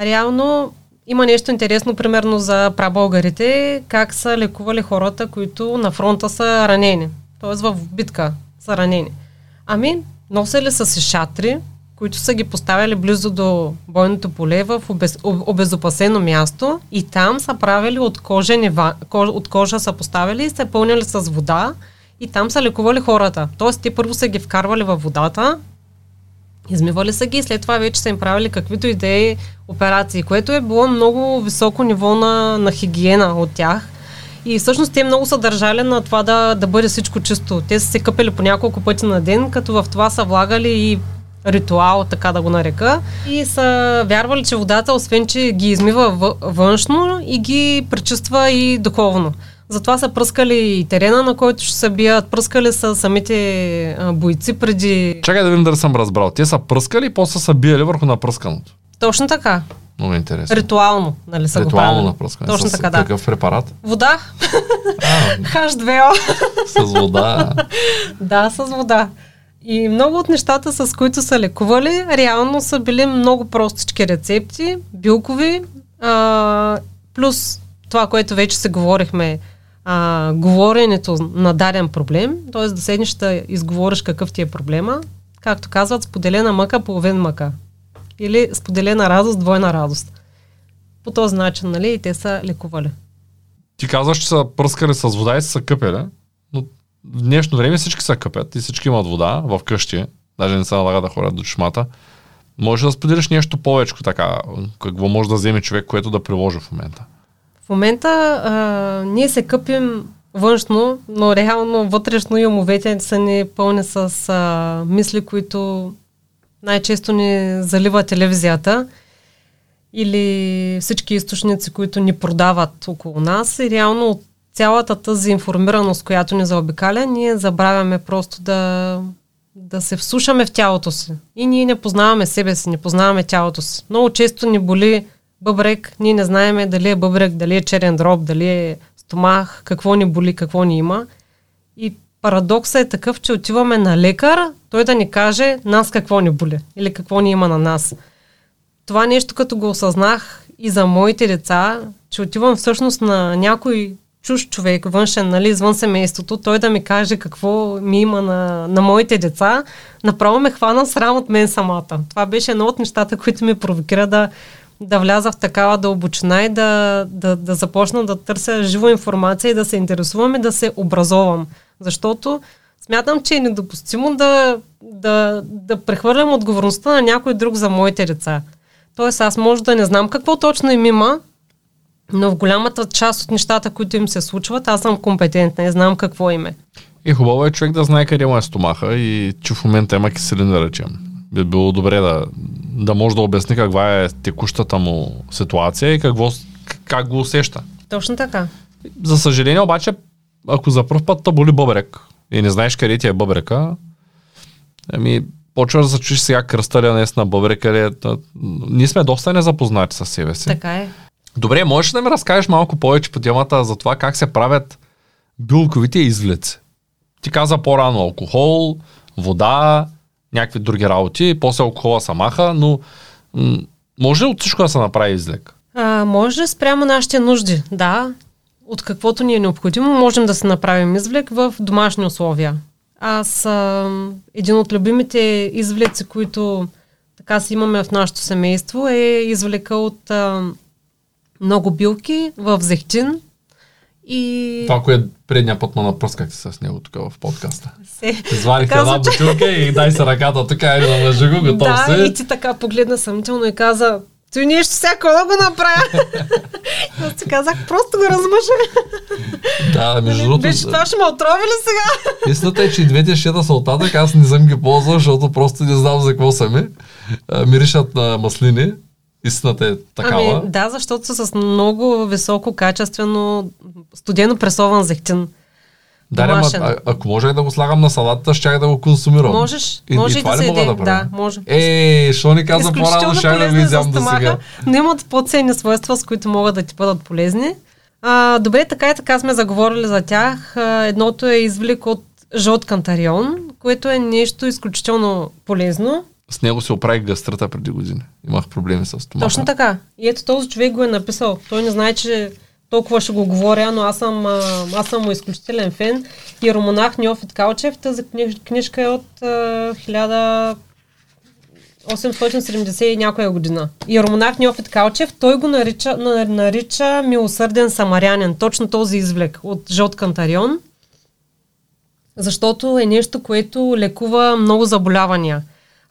Реално има нещо интересно, примерно за прабългарите, как са лекували хората, които на фронта са ранени. Тоест в битка са ранени. Ами, носили са си шатри, които са ги поставили близо до бойното поле в обез, обезопасено място и там са правили от кожени, от кожа са поставили и са пълнили с вода и там са лекували хората. Тоест, те първо са ги вкарвали във водата, измивали са ги и след това вече са им правили каквито идеи операции, което е било много високо ниво на, на хигиена от тях. И всъщност те много са държали на това да, да бъде всичко чисто. Те са се къпели по няколко пъти на ден, като в това са влагали и ритуал, така да го нарека. И са вярвали, че водата, освен че ги измива външно и ги пречиства и духовно. Затова са пръскали и терена, на който ще се бият, пръскали са самите бойци преди... Чакай да видим дали съм разбрал. Те са пръскали и после са биели върху напръсканото. Точно така. Много интересно. Ритуално, нали са Ритуално го напръскане. Точно така, да. Какъв препарат? Вода. H2O. с вода. да, с вода. И много от нещата, с които са лекували, реално са били много простички рецепти, билкови, а, плюс това, което вече се говорихме, а, говоренето на даден проблем, т.е. да седнеш да изговориш какъв ти е проблема, както казват, споделена мъка, половин мъка. Или споделена радост, двойна радост. По този начин, нали, и те са лекували. Ти казваш, че са пръскали с вода и са къпели, но в днешно време всички са къпят и всички имат вода в къщи, даже не се налага да ходят до чешмата. Може да споделиш нещо повече така, какво може да вземе човек, което да приложи в момента. В момента а, ние се къпим външно, но реално вътрешно и умовете са ни пълни с а, мисли, които най-често ни залива телевизията или всички източници, които ни продават около нас. И реално от цялата тази информираност, която ни заобикаля, ние забравяме просто да, да се всушаме в тялото си. И ние не познаваме себе си, не познаваме тялото си. Много често ни боли бъбрек, ние не знаеме дали е бъбрек, дали е черен дроб, дали е стомах, какво ни боли, какво ни има. И парадоксът е такъв, че отиваме на лекар, той да ни каже нас какво ни боли или какво ни има на нас. Това нещо, като го осъзнах и за моите деца, че отивам всъщност на някой чуж човек, външен, нали, извън семейството, той да ми каже какво ми има на, на моите деца, направо ме хвана срам от мен самата. Това беше едно от нещата, които ми провокира да, да вляза в такава дълбочина и да, да, да започна да търся живо информация и да се интересувам и да се образовам. Защото смятам, че е недопустимо да, да, да прехвърлям отговорността на някой друг за моите деца. Тоест аз може да не знам какво точно им има, но в голямата част от нещата, които им се случват, аз съм компетентна и знам какво им е. И хубаво е човек да знае къде му е стомаха и че в момента има киселин, да речем. Би било добре да, да може да обясни каква е текущата му ситуация и какво, как го усеща. Точно така. За съжаление обаче, ако за първ път боли бъбрек и не знаеш къде ти е бъбрека, Ами, почваш да се чуеш сега кръсталя днес на бъбрека ли. е, Ние сме доста незапознати със себе си. Така е. Добре, можеш да ми разкажеш малко повече по темата за това как се правят билковите извлеци? Ти каза по-рано алкохол, вода, някакви други работи, после алкохола са маха, но м- може ли от всичко да се направи излек? А, може спрямо нашите нужди, да. От каквото ни е необходимо, можем да се направим извлек в домашни условия. Аз а, един от любимите извлеци, които така си имаме в нашето семейство, е извлека от а, много билки в зехтин и Това, което предния път ме напръскахте с него тук в подкаста. се... Извадихте Така една бутилка и дай се ръката тук, айде да мъжи го, готов да, си. и ти така погледна съмнително и каза, той нещо всяко да го направя. Аз ти казах, просто го размъжа. Да, между другото, Беше това ще ме отрови ли сега? истината е, че и двете шета са оттатък, аз не съм ги ползвал, защото просто не знам за какво са ми. Миришат на маслини. Истината е такава. Ами, да, защото са с много високо качествено студено пресован зехтин. Да, ама, а, ако можех да го слагам на салатата, щях да го консумирам. Можеш, И, може и и това да ли се мога да правя? Да, може. Е, що ни каза по-рано, щях да го полезни за изям до сега. но имат по-ценни свойства, с които могат да ти бъдат полезни. А, добре, така и така сме заговорили за тях. А, едното е извлек от жълт кантарион, което е нещо изключително полезно. С него се оправих гастрата преди години. Имах проблеми с стомаха. Точно така. И ето този човек го е написал. Той не знае, че толкова ще го говоря, но аз съм, аз съм изключителен фен. И Романах Неофит Калчев, тази книж, книжка е от а, 1870 и някоя година. И Романах Неофит Калчев, той го нарича, на, нарича милосърден самарянин. Точно този извлек от жълт кантарион. Защото е нещо, което лекува много заболявания.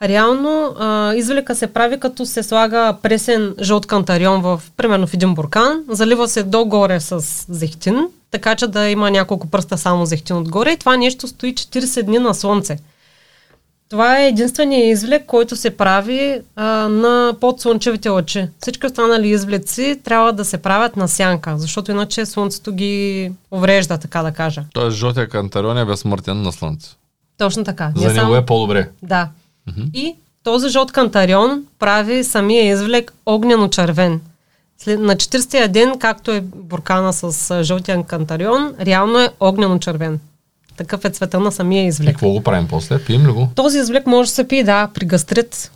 Реално а, извлека се прави като се слага пресен жълт кантарион в, примерно в един буркан, залива се догоре с зехтин, така че да има няколко пръста само зехтин отгоре и това нещо стои 40 дни на слънце. Това е единствения извлек, който се прави а, на подслънчевите лъчи. Всички останали извлеци трябва да се правят на сянка, защото иначе слънцето ги уврежда, така да кажа. Тоест, жълтия кантарион е безсмъртен на слънце. Точно така. За Не него само- е по-добре. Да. И този жълт кантарион прави самия извлек огнено-червен. След, на 40-я ден, както е буркана с жълтия кантарион, реално е огнено-червен. Такъв е цвета на самия И извлек. какво го правим после? Пием ли го? Този извлек може да се пие, да, при гастрит.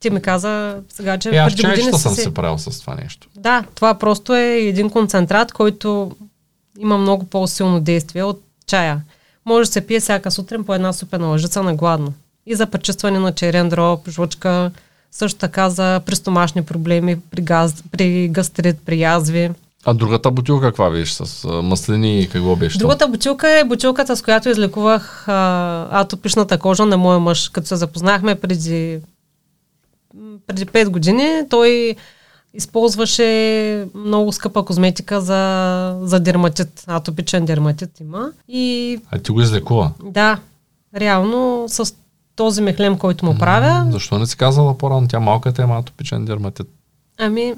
Ти ми каза сега, че Е, преди години си съм се правил с това нещо. Да, това просто е един концентрат, който има много по-силно действие от чая. Може да се пие всяка сутрин по една супена лъжица на гладно. И за пречистване на черен дроб, жлъчка, също така за пристомашни проблеми, при, газ, при гастрит, при язви. А другата бутилка каква беше? С маслини и какво беше? Другата бутилка е бутилката, с която излекувах а, атопичната кожа на моя мъж. Като се запознахме преди, преди 5 години, той използваше много скъпа козметика за, за дерматит. Атопичен дерматит има. И А ти го излекува. да, реално с този мехлем, който му правя, Защо не си казала по-рано? Тя малката има атопичен дерматит. ами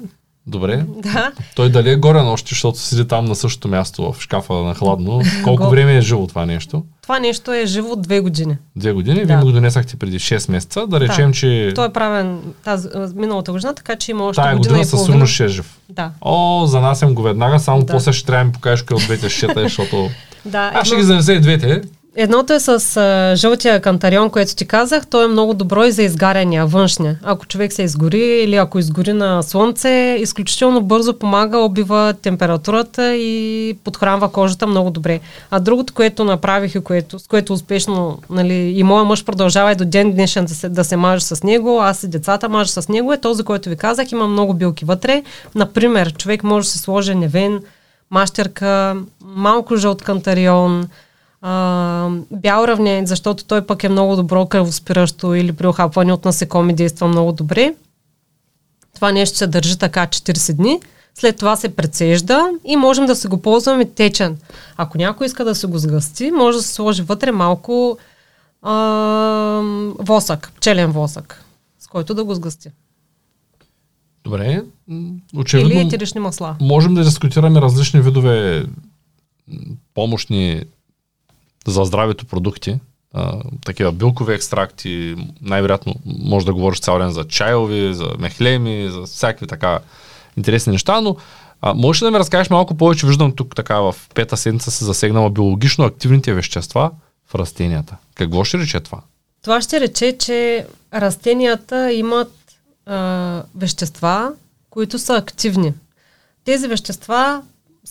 Добре. да, Той дали е горе нощи, защото седи там на същото място в шкафа на хладно. Колко Го- време е живо това нещо? това нещо е живо две години. Две години. Да. Вие го донесахте преди 6 месеца. Да речем, че Той е правен тази, миналата година, така че има още тая година, година със сигурност ще е жив. Да. О, занасям го веднага, само Да. после ще трябва да ми покажеш кой от двете щета, защото... Да, Аз ще едно- ги занеса и двете. Едното е с а, жълтия кантарион, което ти казах. Той е много добро и за изгаряния, външния. Ако човек се изгори или ако изгори на слънце, изключително бързо помага, убива температурата и подхранва кожата много добре. А другото, което направих и което, с което успешно нали, и моя мъж продължава и до ден днешен да се, да се маже с него, аз и децата мажа с него, е този, който ви казах. Има много билки вътре. Например, човек може да се сложи невен, мащерка, малко жълт кантарион, а, бял равнен, защото той пък е много добро кръвоспиращо или при охапване от насекоми действа много добре. Това нещо се държи така 40 дни. След това се прецежда и можем да се го ползваме течен. Ако някой иска да се го сгъсти, може да се сложи вътре малко а, восък, пчелен восък, с който да го сгъсти. Добре. м, Или Очевидно, етерични масла. можем да дискутираме различни видове помощни за здравето продукти. а, такива билкови екстракти, най-вероятно може да говориш цял ден за чайови, за мехлеми, за всякакви така интересни неща, но а, можеш ли да ми разкажеш малко повече, виждам тук така в пета седмица се засегнала биологично активните вещества в растенията. Какво ще рече това? Това ще рече, че растенията имат а, вещества, които са активни. Тези вещества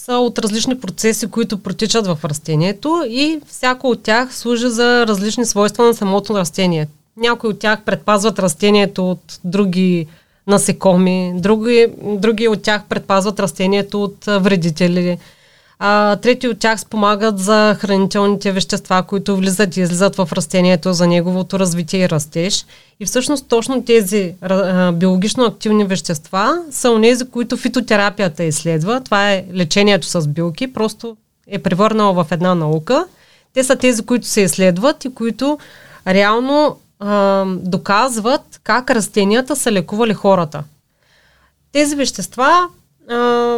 са от различни процеси, които протичат в растението и всяко от тях служи за различни свойства на самото растение. Някои от тях предпазват растението от други насекоми, други, други от тях предпазват растението от вредители, а, трети от тях спомагат за хранителните вещества, които влизат и излизат в растението за неговото развитие и растеж. И всъщност точно тези а, биологично активни вещества са онези, които фитотерапията изследва. Това е лечението с билки, просто е превърнало в една наука. Те са тези, които се изследват и които реално а, доказват как растенията са лекували хората. Тези вещества а,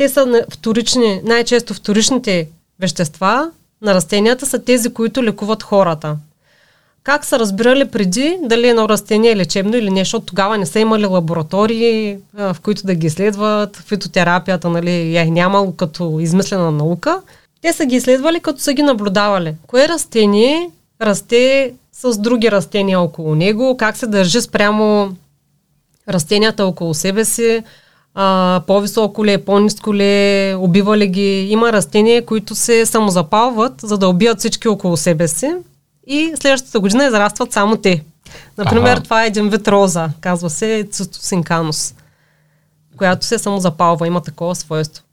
те са вторични, най-често вторичните вещества на растенията са тези, които лекуват хората. Как са разбирали преди дали едно растение е лечебно или не, защото тогава не са имали лаборатории, в които да ги изследват, фитотерапията нали, е нямало като измислена наука. Те са ги изследвали, като са ги наблюдавали. Кое растение расте с други растения около него, как се държи спрямо растенията около себе си, а, по-високо ли е, по-низко ли е, убива ли ги. Има растения, които се самозапалват, за да убият всички около себе си и следващата година израстват само те. Например, ага. това е един вид роза, казва се цитосинканус, която се самозапалва, има такова свойство.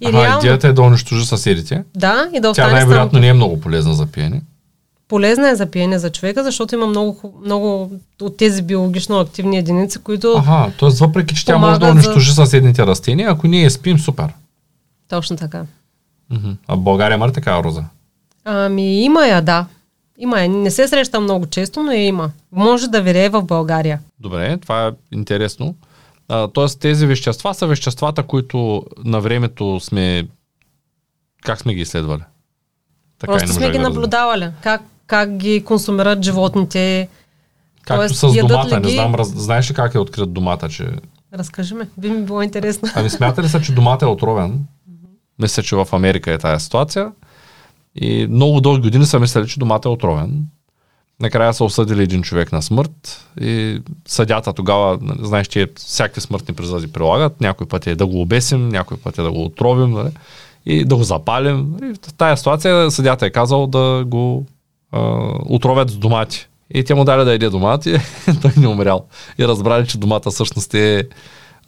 И ага, реално... идеята е да унищожи съседите. Да, и да остане Тя най-вероятно не е много полезна за пиене. Полезна е за пиене за човека, защото има много, много от тези биологично активни единици, които. Ага, т.е. въпреки, че тя може да унищожи за... съседните растения, ако ние спим, супер. Точно така. Uh-huh. А в България има ли такава роза? Ами има я, да. Има я. Не се среща много често, но я има. Може да вирее в България. Добре, това е интересно. А, тоест тези вещества са веществата, които на времето сме... Как сме ги изследвали? Така Просто сме ги наблюдавали. Как как ги консумират животните. Както Тоест, с домата, ги... не знам, раз... знаеш ли как е открит домата, че... Разкажи ме, би ми било интересно. Ами смята ли се, че домата е отровен? Мисля, че в Америка е тази ситуация. И много дълги години са мислили, че домата е отровен. Накрая са осъдили един човек на смърт и съдята тогава, знаеш, че всякакви смъртни призади прилагат. Някой път е да го обесим, някой път е да го отровим нали? и да го запалим. И в тази ситуация съдята е казал да го отровят с домати. И те му дали да еде домати, той не умрял. И разбрали, че домата всъщност е...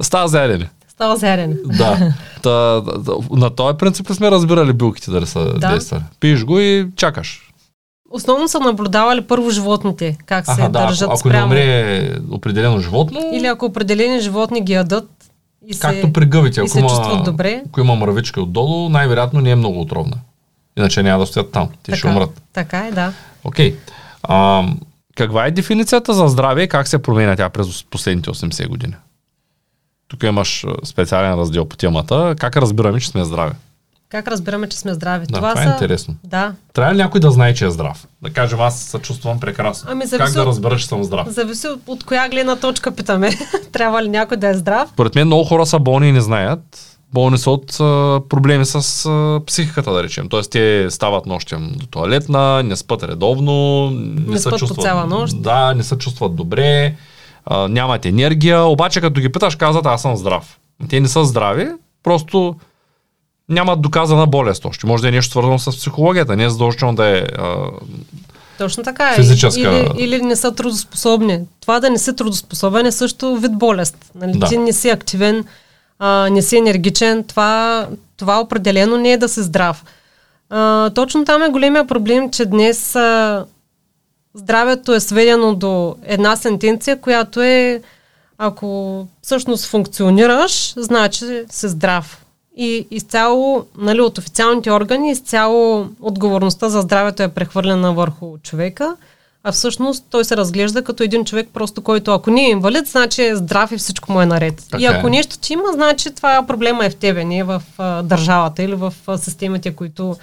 Става зелене. Става зелене. Да. Та, на този принцип сме разбирали билките дали са да. действали. Пиеш го и чакаш. Основно са наблюдавали първо животните, как се Аха, да, държат ако, ако не умре определено животно... Или ако определени животни ги ядат и се, Както при гъвите, ако, има, добре. ако има мравичка отдолу, най-вероятно не е много отровна. Иначе няма да стоят там. Те така, ще умрат. Така е, да. Окей. Okay. каква е дефиницията за здраве и как се променя тя през последните 80 години? Тук имаш специален раздел по темата. Как разбираме, че сме здрави? Как разбираме, че сме здрави? Да, това, това е са... интересно. Да. Трябва ли някой да знае, че е здрав? Да кажем, аз се чувствам прекрасно. Ами, как да разбера, че съм здрав? Зависи от, от коя гледна точка питаме. Трябва ли някой да е здрав? Според мен много хора са болни и не знаят болни са от а, проблеми с а, психиката, да речем. Тоест, те стават нощем до туалетна, не спят редовно, не, не се чувстват, цяла нощ. Да, не се чувстват добре, а, нямат енергия, обаче като ги питаш, казват, аз съм здрав. Те не са здрави, просто нямат доказана болест още. Може да е нещо свързано с психологията, не е задължително да е а, точно така. Е. Физическа... Или, или не са трудоспособни. Това да не си трудоспособен е също вид болест. Нали? Да. Ти не си активен, а, не си енергичен, това, това определено не е да си здрав. А, точно там е големия проблем, че днес а, здравето е сведено до една сентенция, която е ако всъщност функционираш, значи си здрав. И изцяло, нали, от официалните органи, изцяло отговорността за здравето е прехвърлена върху човека а всъщност той се разглежда като един човек, просто който ако не е инвалид, значи е здрав и всичко му е наред. Така и ако е. нещо ти има, значи това проблема е в тебе, не е в а, държавата или в а, системите, които,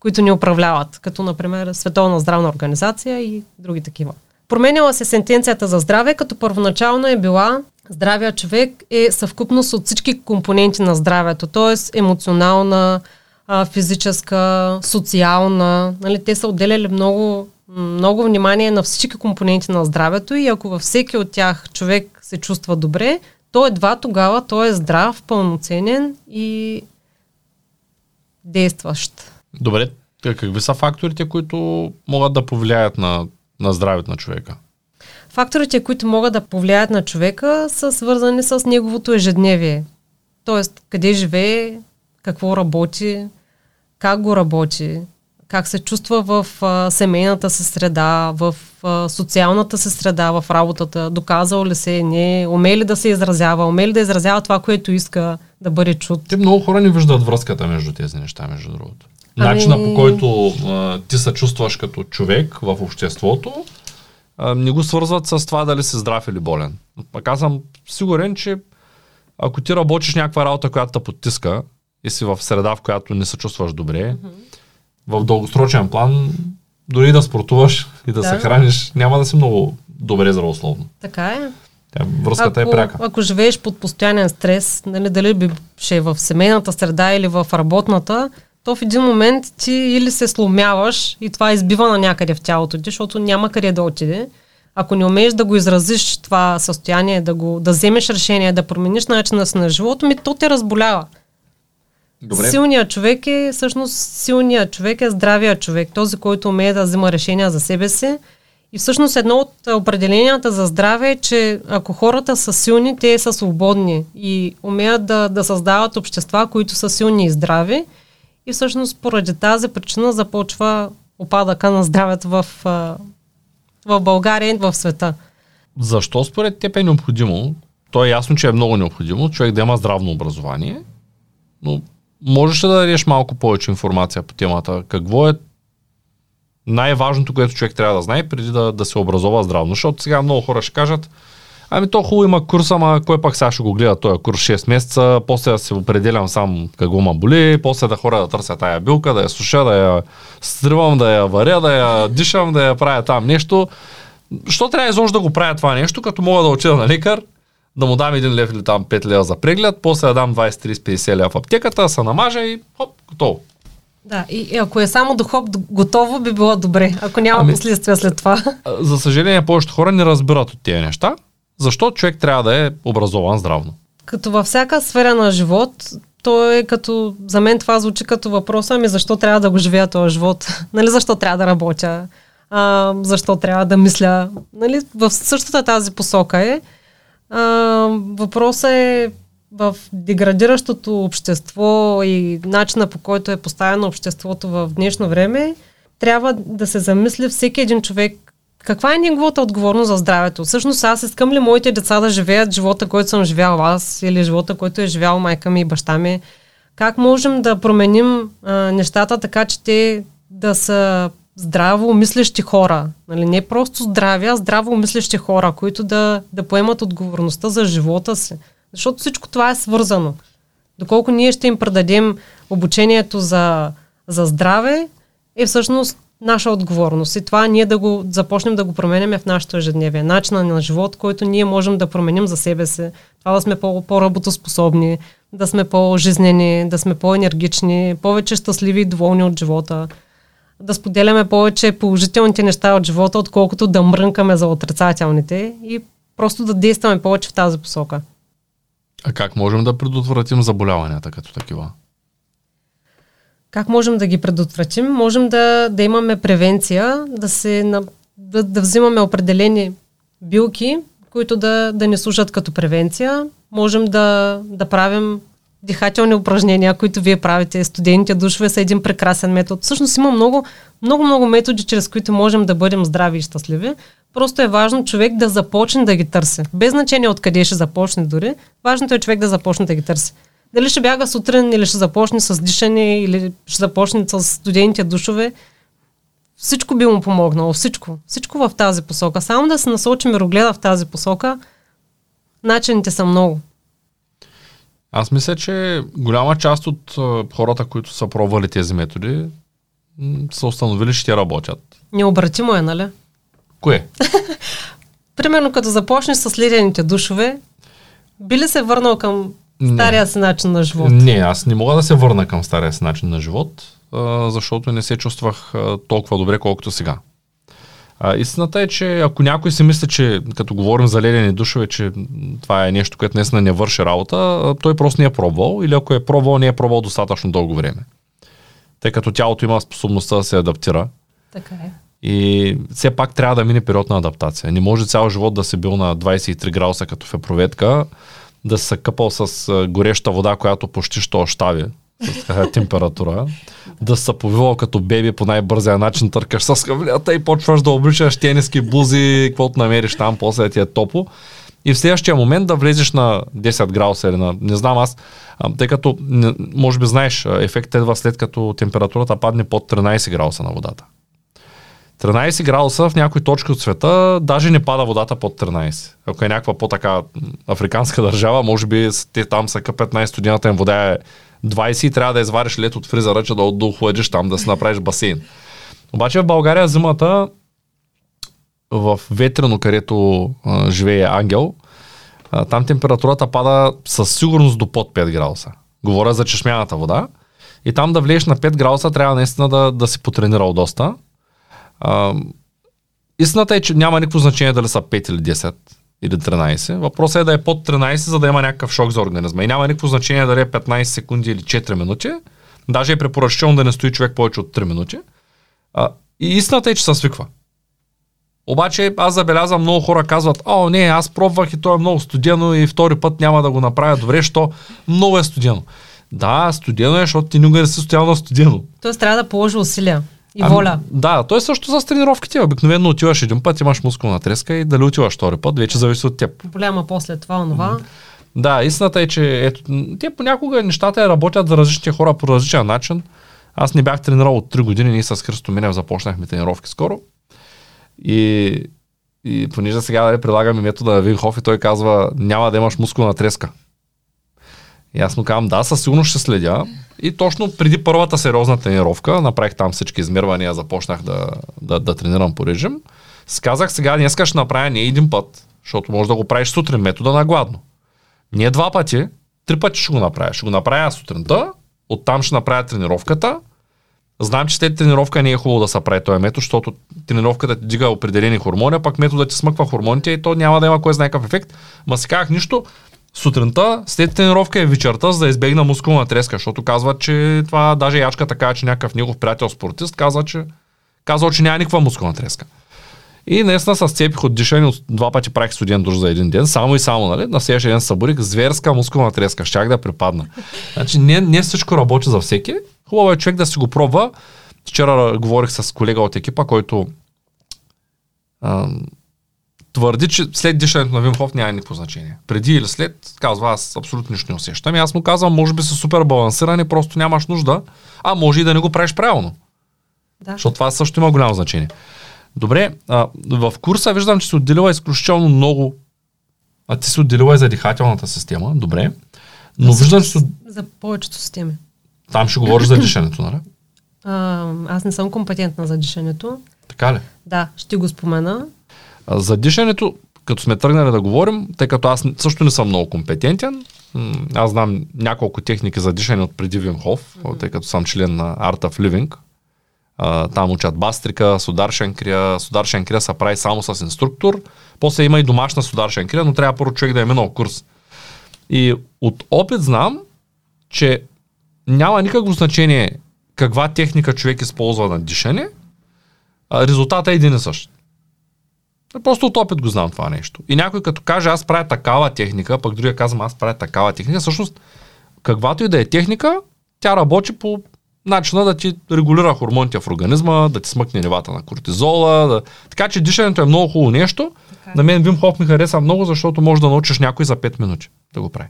които ни управляват, като например Световна здравна организация и други такива. Променяла се сентенцията за здраве, като първоначално е била здравия човек е съвкупност от всички компоненти на здравето, т.е. емоционална, физическа, социална. Нали, те са отделяли много, много внимание на всички компоненти на здравето и ако във всеки от тях човек се чувства добре, то едва тогава той е здрав, пълноценен и действащ. Добре, какви са факторите, които могат да повлияят на, на здравето на човека? Факторите, които могат да повлияят на човека, са свързани с неговото ежедневие. Тоест, къде живее, какво работи, как го работи, как се чувства в а, семейната си среда, в а, социалната си среда, в работата, доказал ли се, не, уме ли да се изразява, уме ли да изразява това, което иска да бъде чут. Те много хора не виждат връзката между тези неща, между другото. Ами... Начина по който а, ти се чувстваш като човек в обществото, а, не го свързват с това дали си здрав или болен. Пак аз съм сигурен, че ако ти работиш някаква работа, която те потиска и си в среда, в която не се чувстваш добре, mm-hmm в дългосрочен план, дори да спортуваш и да, да. се храниш, няма да си много добре здравословно. Така е. Връзката е ако, е пряка. Ако живееш под постоянен стрес, нали, дали би ще е в семейната среда или в работната, то в един момент ти или се сломяваш и това избива на някъде в тялото ти, защото няма къде да отиде. Ако не умееш да го изразиш това състояние, да, го, да вземеш решение, да промениш начина си на живота, ми то те разболява. Добре. Силният човек е, всъщност, силният човек е здравия човек, този, който умее да взема решения за себе си. И всъщност едно от определенията за здраве е, че ако хората са силни, те са свободни и умеят да, да създават общества, които са силни и здрави. И всъщност поради тази причина започва опадъка на здравето в, в България и в света. Защо според теб е необходимо? То е ясно, че е много необходимо човек да има здравно образование, но можеш ли да дадеш малко повече информация по темата? Какво е най-важното, което човек трябва да знае преди да, да се образова здравно? Защото сега много хора ще кажат, ами то хубаво има курс, ама кой пак сега ще го гледа този курс 6 месеца, после да се определям сам какво ма боли, после да хора да търся тая билка, да я суша, да я стривам, да я варя, да я дишам, да я правя там нещо. Що трябва изобщо да го правя това нещо, като мога да отида на лекар, да му дам един лев или там 5 лева за преглед, после да дам 20, 30, 50 лева в аптеката, се намажа и хоп, готово. Да, и ако е само до хоп готово, би било добре, ако няма ами, последствия след това. За съжаление, повечето хора не разбират от тези неща, защо човек трябва да е образован здравно. Като във всяка сфера на живот, то е като, за мен това звучи като въпроса, ами защо трябва да го живея този живот? нали защо трябва да работя? А, защо трябва да мисля? Нали, в същата тази посока е. Въпросът е в деградиращото общество и начина по който е поставено обществото в днешно време, трябва да се замисли всеки един човек каква е неговата отговорност за здравето? Всъщност аз искам ли моите деца да живеят живота, който съм живял аз или живота, който е живял майка ми и баща ми? Как можем да променим а, нещата така, че те да са здраво мислещи хора. Нали? Не просто здрави, а здраво мислещи хора, които да, да поемат отговорността за живота си. Защото всичко това е свързано. Доколко ние ще им предадем обучението за, за здраве, е всъщност наша отговорност. И това ние да го започнем да го променяме в нашето ежедневие. Начина на живот, който ние можем да променим за себе си. Това да сме по- по-работоспособни, да сме по-жизнени, да сме по-енергични, повече щастливи и доволни от живота да споделяме повече положителните неща от живота, отколкото да мрънкаме за отрицателните и просто да действаме повече в тази посока. А как можем да предотвратим заболяванията като такива? Как можем да ги предотвратим? Можем да, да имаме превенция, да, се, да, да взимаме определени билки, които да, да ни служат като превенция. Можем да, да правим дихателни упражнения, които вие правите, студените душове са един прекрасен метод. Всъщност има много, много, много методи, чрез които можем да бъдем здрави и щастливи. Просто е важно човек да започне да ги търси. Без значение откъде ще започне дори. Важното е човек да започне да ги търси. Дали ще бяга сутрин, или ще започне с дишане, или ще започне с студените душове. Всичко би му помогнало. Всичко. Всичко в тази посока. Само да се насочим мирогледа в тази посока. Начините са много. Аз мисля, че голяма част от хората, които са пробвали тези методи, са установили, че те работят. Необратимо е, нали? Кое? Примерно като започнеш с ледените душове, би ли се върнал към Не. стария си начин на живот? Не, аз не мога да се върна към стария си начин на живот, защото не се чувствах толкова добре, колкото сега. А, истината е, че ако някой си мисли, че като говорим за ледени душове, че това е нещо, което наистина не върши работа, той просто не е пробвал или ако е пробвал, не е пробвал достатъчно дълго време. Тъй като тялото има способността да се адаптира Така е. и все пак трябва да мине период на адаптация. Не може цял живот да си бил на 23 градуса като в епроветка, да се къпал с гореща вода, която почти ще остави с такава температура, да се повивал като беби по най-бързия начин, търкаш с хавлята и почваш да обличаш тениски, блузи, каквото намериш там, после ти е топло. И в следващия момент да влезеш на 10 градуса или на, не знам аз, тъй като, може би знаеш, ефектът едва след като температурата падне под 13 градуса на водата. 13 градуса в някои точки от света даже не пада водата под 13. Ако е някаква по-така африканска държава, може би те там са къпят най-студената им вода е 20 и трябва да извариш лед от фризера, че да от- да охладиш там, да си направиш басейн. Обаче в България зимата в Ветрено, където а, живее Ангел, а, там температурата пада със сигурност до под 5 градуса. Говоря за чешмяната вода. И там да влезеш на 5 градуса трябва наистина да, да си потренирал доста. А, истината е, че няма никакво значение дали са 5 или 10 или 13. Въпросът е да е под 13, за да има някакъв шок за организма. И няма никакво значение дали е 15 секунди или 4 минути. Даже е препоръчително да не стои човек повече от 3 минути. А, и истината е, че се свиква. Обаче аз забелязвам много хора казват, о не, аз пробвах и то е много студено и втори път няма да го направя добре, що много е студено. Да, студено е, защото ти никога не си стоял на студено. Тоест трябва да положи усилия и Ами, воля. Да, то е също с тренировките. Обикновено отиваш един път, имаш мускулна треска и дали отиваш втори път, вече зависи от теб. Голяма после това, онова. Да, истината е, че ето, те понякога нещата работят за различните хора по различен начин. Аз не бях тренирал от 3 години, ние с Христо Минев започнахме тренировки скоро. И, и понеже сега да прилагаме метода Винхоф и той казва, няма да имаш мускулна треска. И аз му казвам, да, със сигурност ще следя. И точно преди първата сериозна тренировка, направих там всички измервания, започнах да, да, да тренирам по режим. Сказах, сега днеска ще направя не един път, защото може да го правиш сутрин, метода на гладно. Не два пъти, три пъти ще го направя. Ще го направя сутринта, оттам ще направя тренировката. Знам, че след тренировка не е хубаво да се прави този метод, защото тренировката ти дига определени хормони, а пък методът ти смъква хормоните и то няма да има кой знае какъв ефект. Ма си казах нищо, сутринта, след тренировка е вечерта, за да избегна мускулна треска, защото казва, че това даже ячка така, че някакъв негов приятел спортист казва, че казва, че няма никаква мускулна треска. И наистина с цепих от дишане, два пъти правих студен душ за един ден, само и само, нали? На следващия ден се събудих, зверска мускулна треска, щях да припадна. Значи не, не всичко работи за всеки. Хубаво е човек да си го пробва. Вчера говорих с колега от екипа, който твърди, че след дишането на Вимхов няма никакво значение. Преди или след, казва, аз абсолютно нищо не усещам. И аз му казвам, може би са супер балансирани, просто нямаш нужда, а може и да не го правиш правилно. Да. Защото това също има голямо значение. Добре, а, в курса виждам, че си отделила изключително много. А ти си отделила и за дихателната система, добре. Но виждам, че си, За повечето системи. там ще говориш за дишането, нали? А, аз не съм компетентна за дишането. Така ли? Да, ще го спомена. За дишането, като сме тръгнали да говорим, тъй като аз също не съм много компетентен, аз знам няколко техники за дишане от преди Вимхов, тъй като съм член на Art of Living. А, там учат бастрика, судар шанкрия. Судар шанкрия се прави само с инструктор. После има и домашна судар шанкрия, но трябва първо човек да е минал курс. И от опит знам, че няма никакво значение каква техника човек използва на дишане, а резултатът е един и същ. Просто от опит го знам това нещо. И някой като каже, аз правя такава техника, пък другия казвам, аз правя такава техника, всъщност, каквато и да е техника, тя работи по начина да ти регулира хормоните в организма, да ти смъкне нивата на кортизола. Да... Така че дишането е много хубаво нещо. Така е. На мен Вим Хоф ми хареса много, защото може да научиш някой за 5 минути да го прави.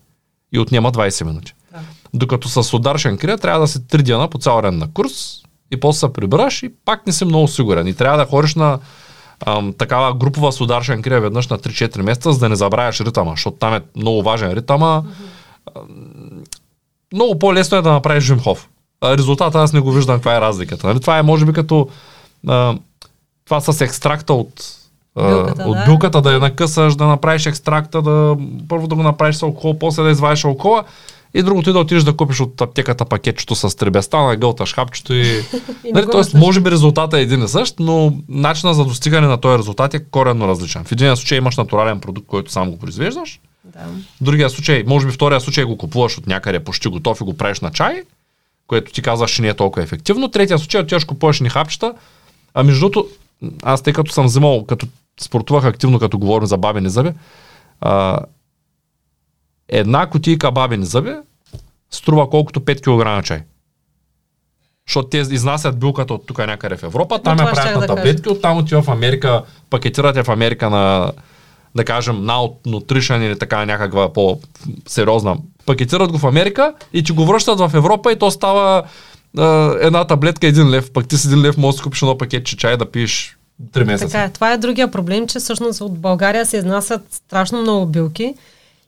И отнема 20 минути. Да. Докато с удар шанкрия трябва да си 3 дена по цял ден на курс и после се прибираш и пак не си много сигурен. И трябва да ходиш на ам, такава групова судар шанкрия веднъж на 3-4 месеца, за да не забравяш ритъма, защото там е много важен ритъма. Много по-лесно е да направиш Жимхов. резултата аз не го виждам каква е разликата. Нали? Това е може би като а, това с екстракта от Билката, от да. билката да я накъсаш, да направиш екстракта, да първо да го направиш с алкохол, после да извадиш алкохола и другото и да отидеш да купиш от аптеката пакетчето с требестана, гълташ хапчето и... И нали, тоест, може би резултатът е един и същ, но начинът за достигане на този резултат е коренно различен. В един случай имаш натурален продукт, който сам го произвеждаш, Да. в другия случай, може би втория случай го купуваш от някъде почти готов и го правиш на чай, което ти казваш, че не е толкова ефективно. Третия случай отиваш купуваш ни хапчета. А между другото, аз тъй като съм взимал, като спортувах активно, като говорим за бабени зъби, а, една кутийка бабени зъби струва колкото 5 кг чай. Защото те изнасят билката от тук някъде в Европа, там я това правят на да таблетки, оттам отива в Америка, пакетират я в Америка на, да кажем, Now Nutrition или така някаква по-сериозна. Пакетират го в Америка и ти го връщат в Европа и то става а, една таблетка един лев. Пък ти с един лев можеш да купиш едно пакетче чай да пиеш 3 месеца. Така е. Това е другия проблем, че всъщност от България се изнасят страшно много билки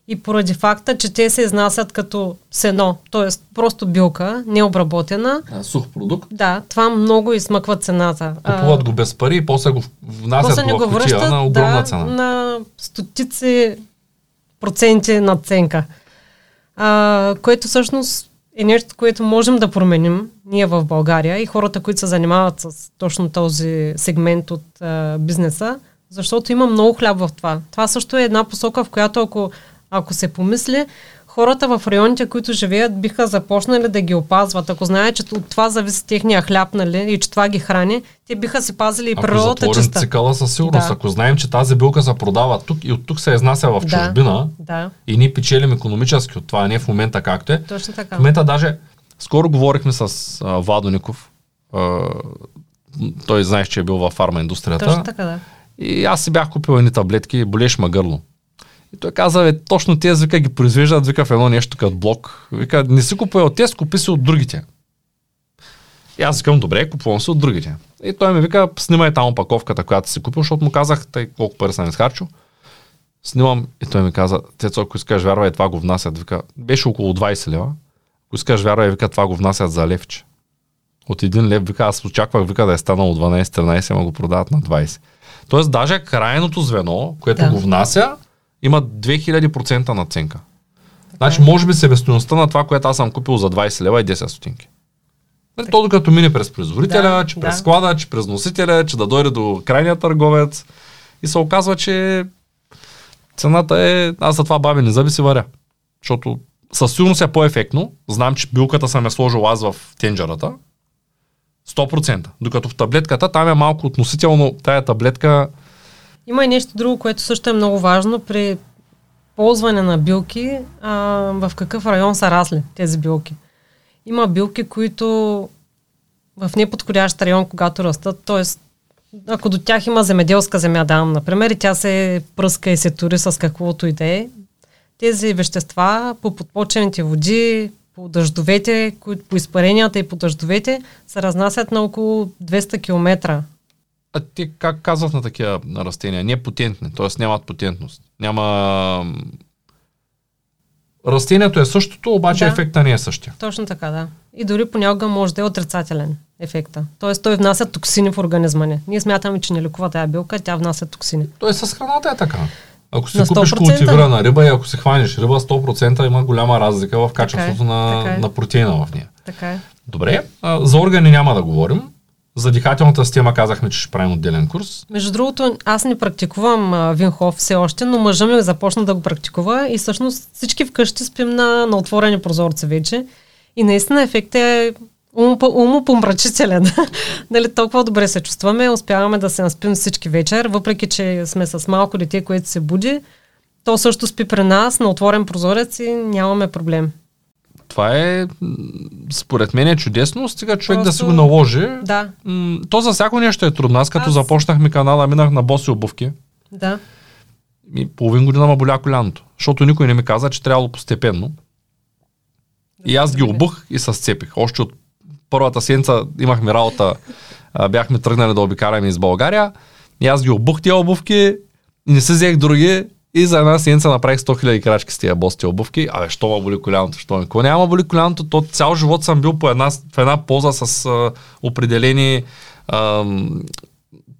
и поради факта, че те се изнасят като сено, т.е. просто билка, необработена, А, Сух продукт. да, това много измъква цената. А, Купуват го без пари и после го внасят после го в кутия връщат на огромна да, цена. на стотици проценти надценка. А, което всъщност е нещо, което можем да променим ние в България и хората, които се занимават с точно този сегмент от а, бизнеса, защото има много хляб в това. Това също е една посока, в която ако, ако се помисли, хората в районите, които живеят, биха започнали да ги опазват. Ако знаят, че от това зависи техния хляб, нали, и че това ги храни, те биха си пазили и Ако природата затворим чиста. цикъла със сигурност, Да. ако знаем, че тази билка се продава тук и от тук се изнася в чужбина Да, и ние печелим економически от това, а не в момента както е. точно така. В момента даже, скоро говорихме с а, Владо Ников, а, той знаеш, че е бил във фарма индустрията. Точно така, да. И аз си бях купил едни таблетки, болеш ма гърло. И той каза, бе, точно тези вика ги произвеждат, вика в едно нещо като блок. Вика, не си купувай от тези, купи си от другите. И аз викам, добре, купувам си от другите. И той ми вика, снимай там опаковката, която си купил, защото му казах, тъй колко пари съм изхарчил. Снимам и той ми каза, Цецо, ако искаш вярвай, това го внасят. Вика, беше около 20 лева. Ако искаш вярвай, вика, това го внасят за левче. От един лев, вика, аз очаквах, вика, да е станало 12-13, ама го продават на 20. Тоест, даже крайното звено, което Да. го внася, има 2000% наценка. Значи, може би себестоеността на това, което аз съм купил за 20 лева е 10 стотинки. Нали, то докато мине през производителя, Да, че през да. склада, че през носителя, че да дойде до крайния търговец. И се оказва, че цената е... Аз за това баби не зъби си варя. Защото със сигурност е по-ефектно. Знам, че билката съм е сложил аз в тенджерата. 100%. Докато в таблетката там е малко относително тая таблетка Има и нещо друго, което също е много важно при ползване на билки, а, в какъв район са расли тези билки. Има билки, които в неподходящ район, когато растат, т.е. ако до тях има земеделска земя, давам, например, и тя се пръска и се тури с каквото и да е, тези вещества по подпочените води, по дъждовете, по изпаренията и по дъждовете се разнасят на около 200 км. А те как казват на такива растения? Не потентни, т.е. нямат потентност. Няма... Растението е същото, обаче Да. ефекта не е същия. Точно така, да. И дори понякога може да е отрицателен ефекта. Тоест той внася токсини в организма ни. Ние смятаме, че не лекува тази билка, тя внася токсини. То е с храната е така. Ако си купиш 100%. култивирана риба и ако си хванеш риба, 100% има голяма разлика в качеството е, на, така е. на протеина в нея. Така е. Добре, а, за органи няма да говорим. За дихателната система казахме, че ще правим отделен курс. Между другото, аз не практикувам Винхов все още, но мъжа ми започна да го практикува и всъщност всички вкъщи спим на, на отворени прозорци вече. И наистина ефектът е умопо- умопомрачителен. нали, толкова добре се чувстваме, успяваме да се наспим всички вечер, въпреки че сме с малко дете, което се буди. То също спи при нас на отворен прозорец и нямаме проблем. Това е, според мен е чудесно, стига човек да си Просто- го наложи. Да, М, То за всяко нещо е трудно. Аз като Аз- започнахме канала, минах на боси обувки. да. И половин година ма боля коляното. Защото никой не ми каза, че трябвало постепенно. И аз ги обух и се сцепих. Още от първата седмица имахме работа, бяхме тръгнали да обикаляме из България. И аз ги обух тия обувки и не се взех други. И за една седмица направих 100 000 крачки с тия бости обувки. Абе, що ма боли коляното, що ме? Няма боли коляното, то цял живот съм бил по една, в една поза с а, определени а,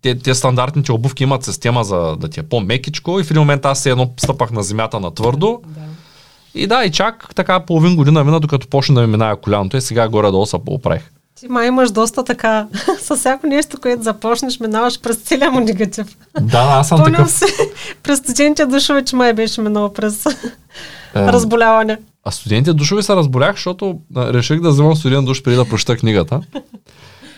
те, те стандартните обувки имат система за да ти е по-мекичко и в един момент аз се едно стъпах на земята на твърдо. Да. И да, и чак така половин година мина, докато почна да ми минава коляното и сега горе-долу се поуправих. Ти май имаш доста така, с всяко нещо, което започнеш, минаваш през целия му негатив. Да, аз съм Спомням такъв. си, през студентите душове, че май беше минал през Е, разболяване. А студентите душови се разболях, защото реших да вземам студент душ преди да прочета книгата.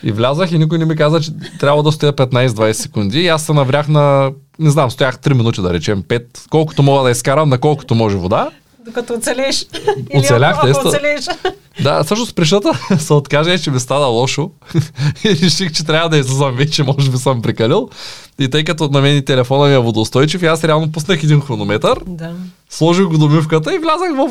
И влязах и никой не ми каза, че трябва да стоя 15-20 секунди. И аз се наврях на, не знам, стоях 3 минути, да речем 5, колкото мога да изкарам, на колкото може вода. Докато оцелеш. Оцелях, Или ако, оцелеш. Да, също с пришата се откаже, че ми стана лошо. и реших, че трябва да излизам вече, може би съм прекалил. И тъй като на мен и телефона ми е водоустойчив, и аз реално пуснах един хронометър, Да. сложих го до мивката и влязах в...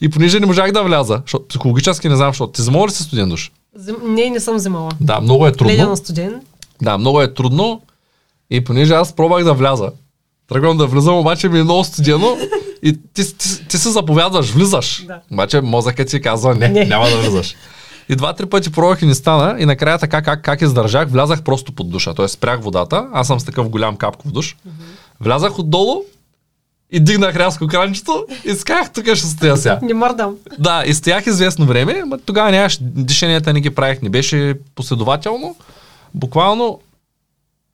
И понеже не можах да вляза, защото психологически не знам, защото ти взимал ли си студен душ? Зим... Не, не съм взимала. Да, много е трудно. Леден студен. Да, много е трудно. И понеже аз пробвах да вляза, тръгвам да влизам, обаче ми е много студено и ти, ти, ти се заповядваш, влизаш. Да. Обаче мозъкът ти казва, не, Не. няма да влизаш. И два-три пъти пробвах и не стана и накрая така как, как издържах, влязах просто под душа. Т.е. спрях водата, аз съм с такъв голям капков душ. Влязах отдолу и дигнах рязко кранчето и сках, тук ще стоя сега. Не мърдам. Да, и стоях известно време, но тогава нямаш, дишанията не ги правих, не беше последователно. Буквално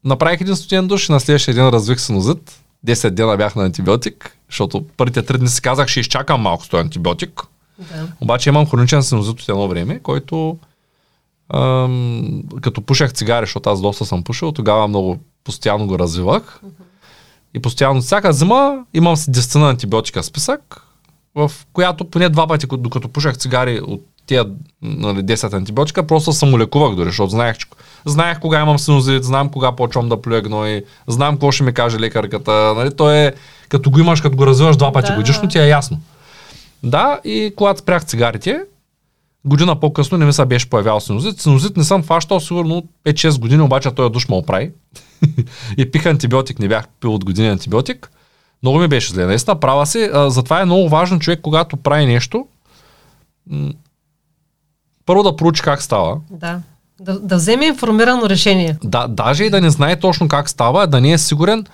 направих един студен душ и на следващия ден развих синозит. 10 дена бях на антибиотик, защото първите 3 дни си казах, ще изчакам малко с този антибиотик. Да. Обаче имам хроничен синозит от едно време, който ам, като пушах цигари, защото аз доста съм пушил, тогава много постоянно го развивах. И постоянно всяка зима имам си 10 на антибиотика списък, в която поне два пъти, докато пушах цигари от тия нали, 10 антибиотика, просто съм лекувах дори, защото знаех, че, знаех кога имам синозит, знам кога почвам да плюя гной, знам какво ще ми каже лекарката. Нали, то е, като го имаш, като го развиваш два пъти Да. годишно, ти е ясно. Да, и когато спрях цигарите, година по-късно не ми се беше появял синозит. Синозит не съм фащал сигурно 5-6 години, обаче той душ ме оправи. и пих антибиотик, не бях пил от години антибиотик. Много ми беше зле. Наистина, права си. А, затова е много важно човек, когато прави нещо, първо да проучи как става. Да. Да, да вземе информирано решение. Да, даже и да не знае точно как става, да не е сигурен.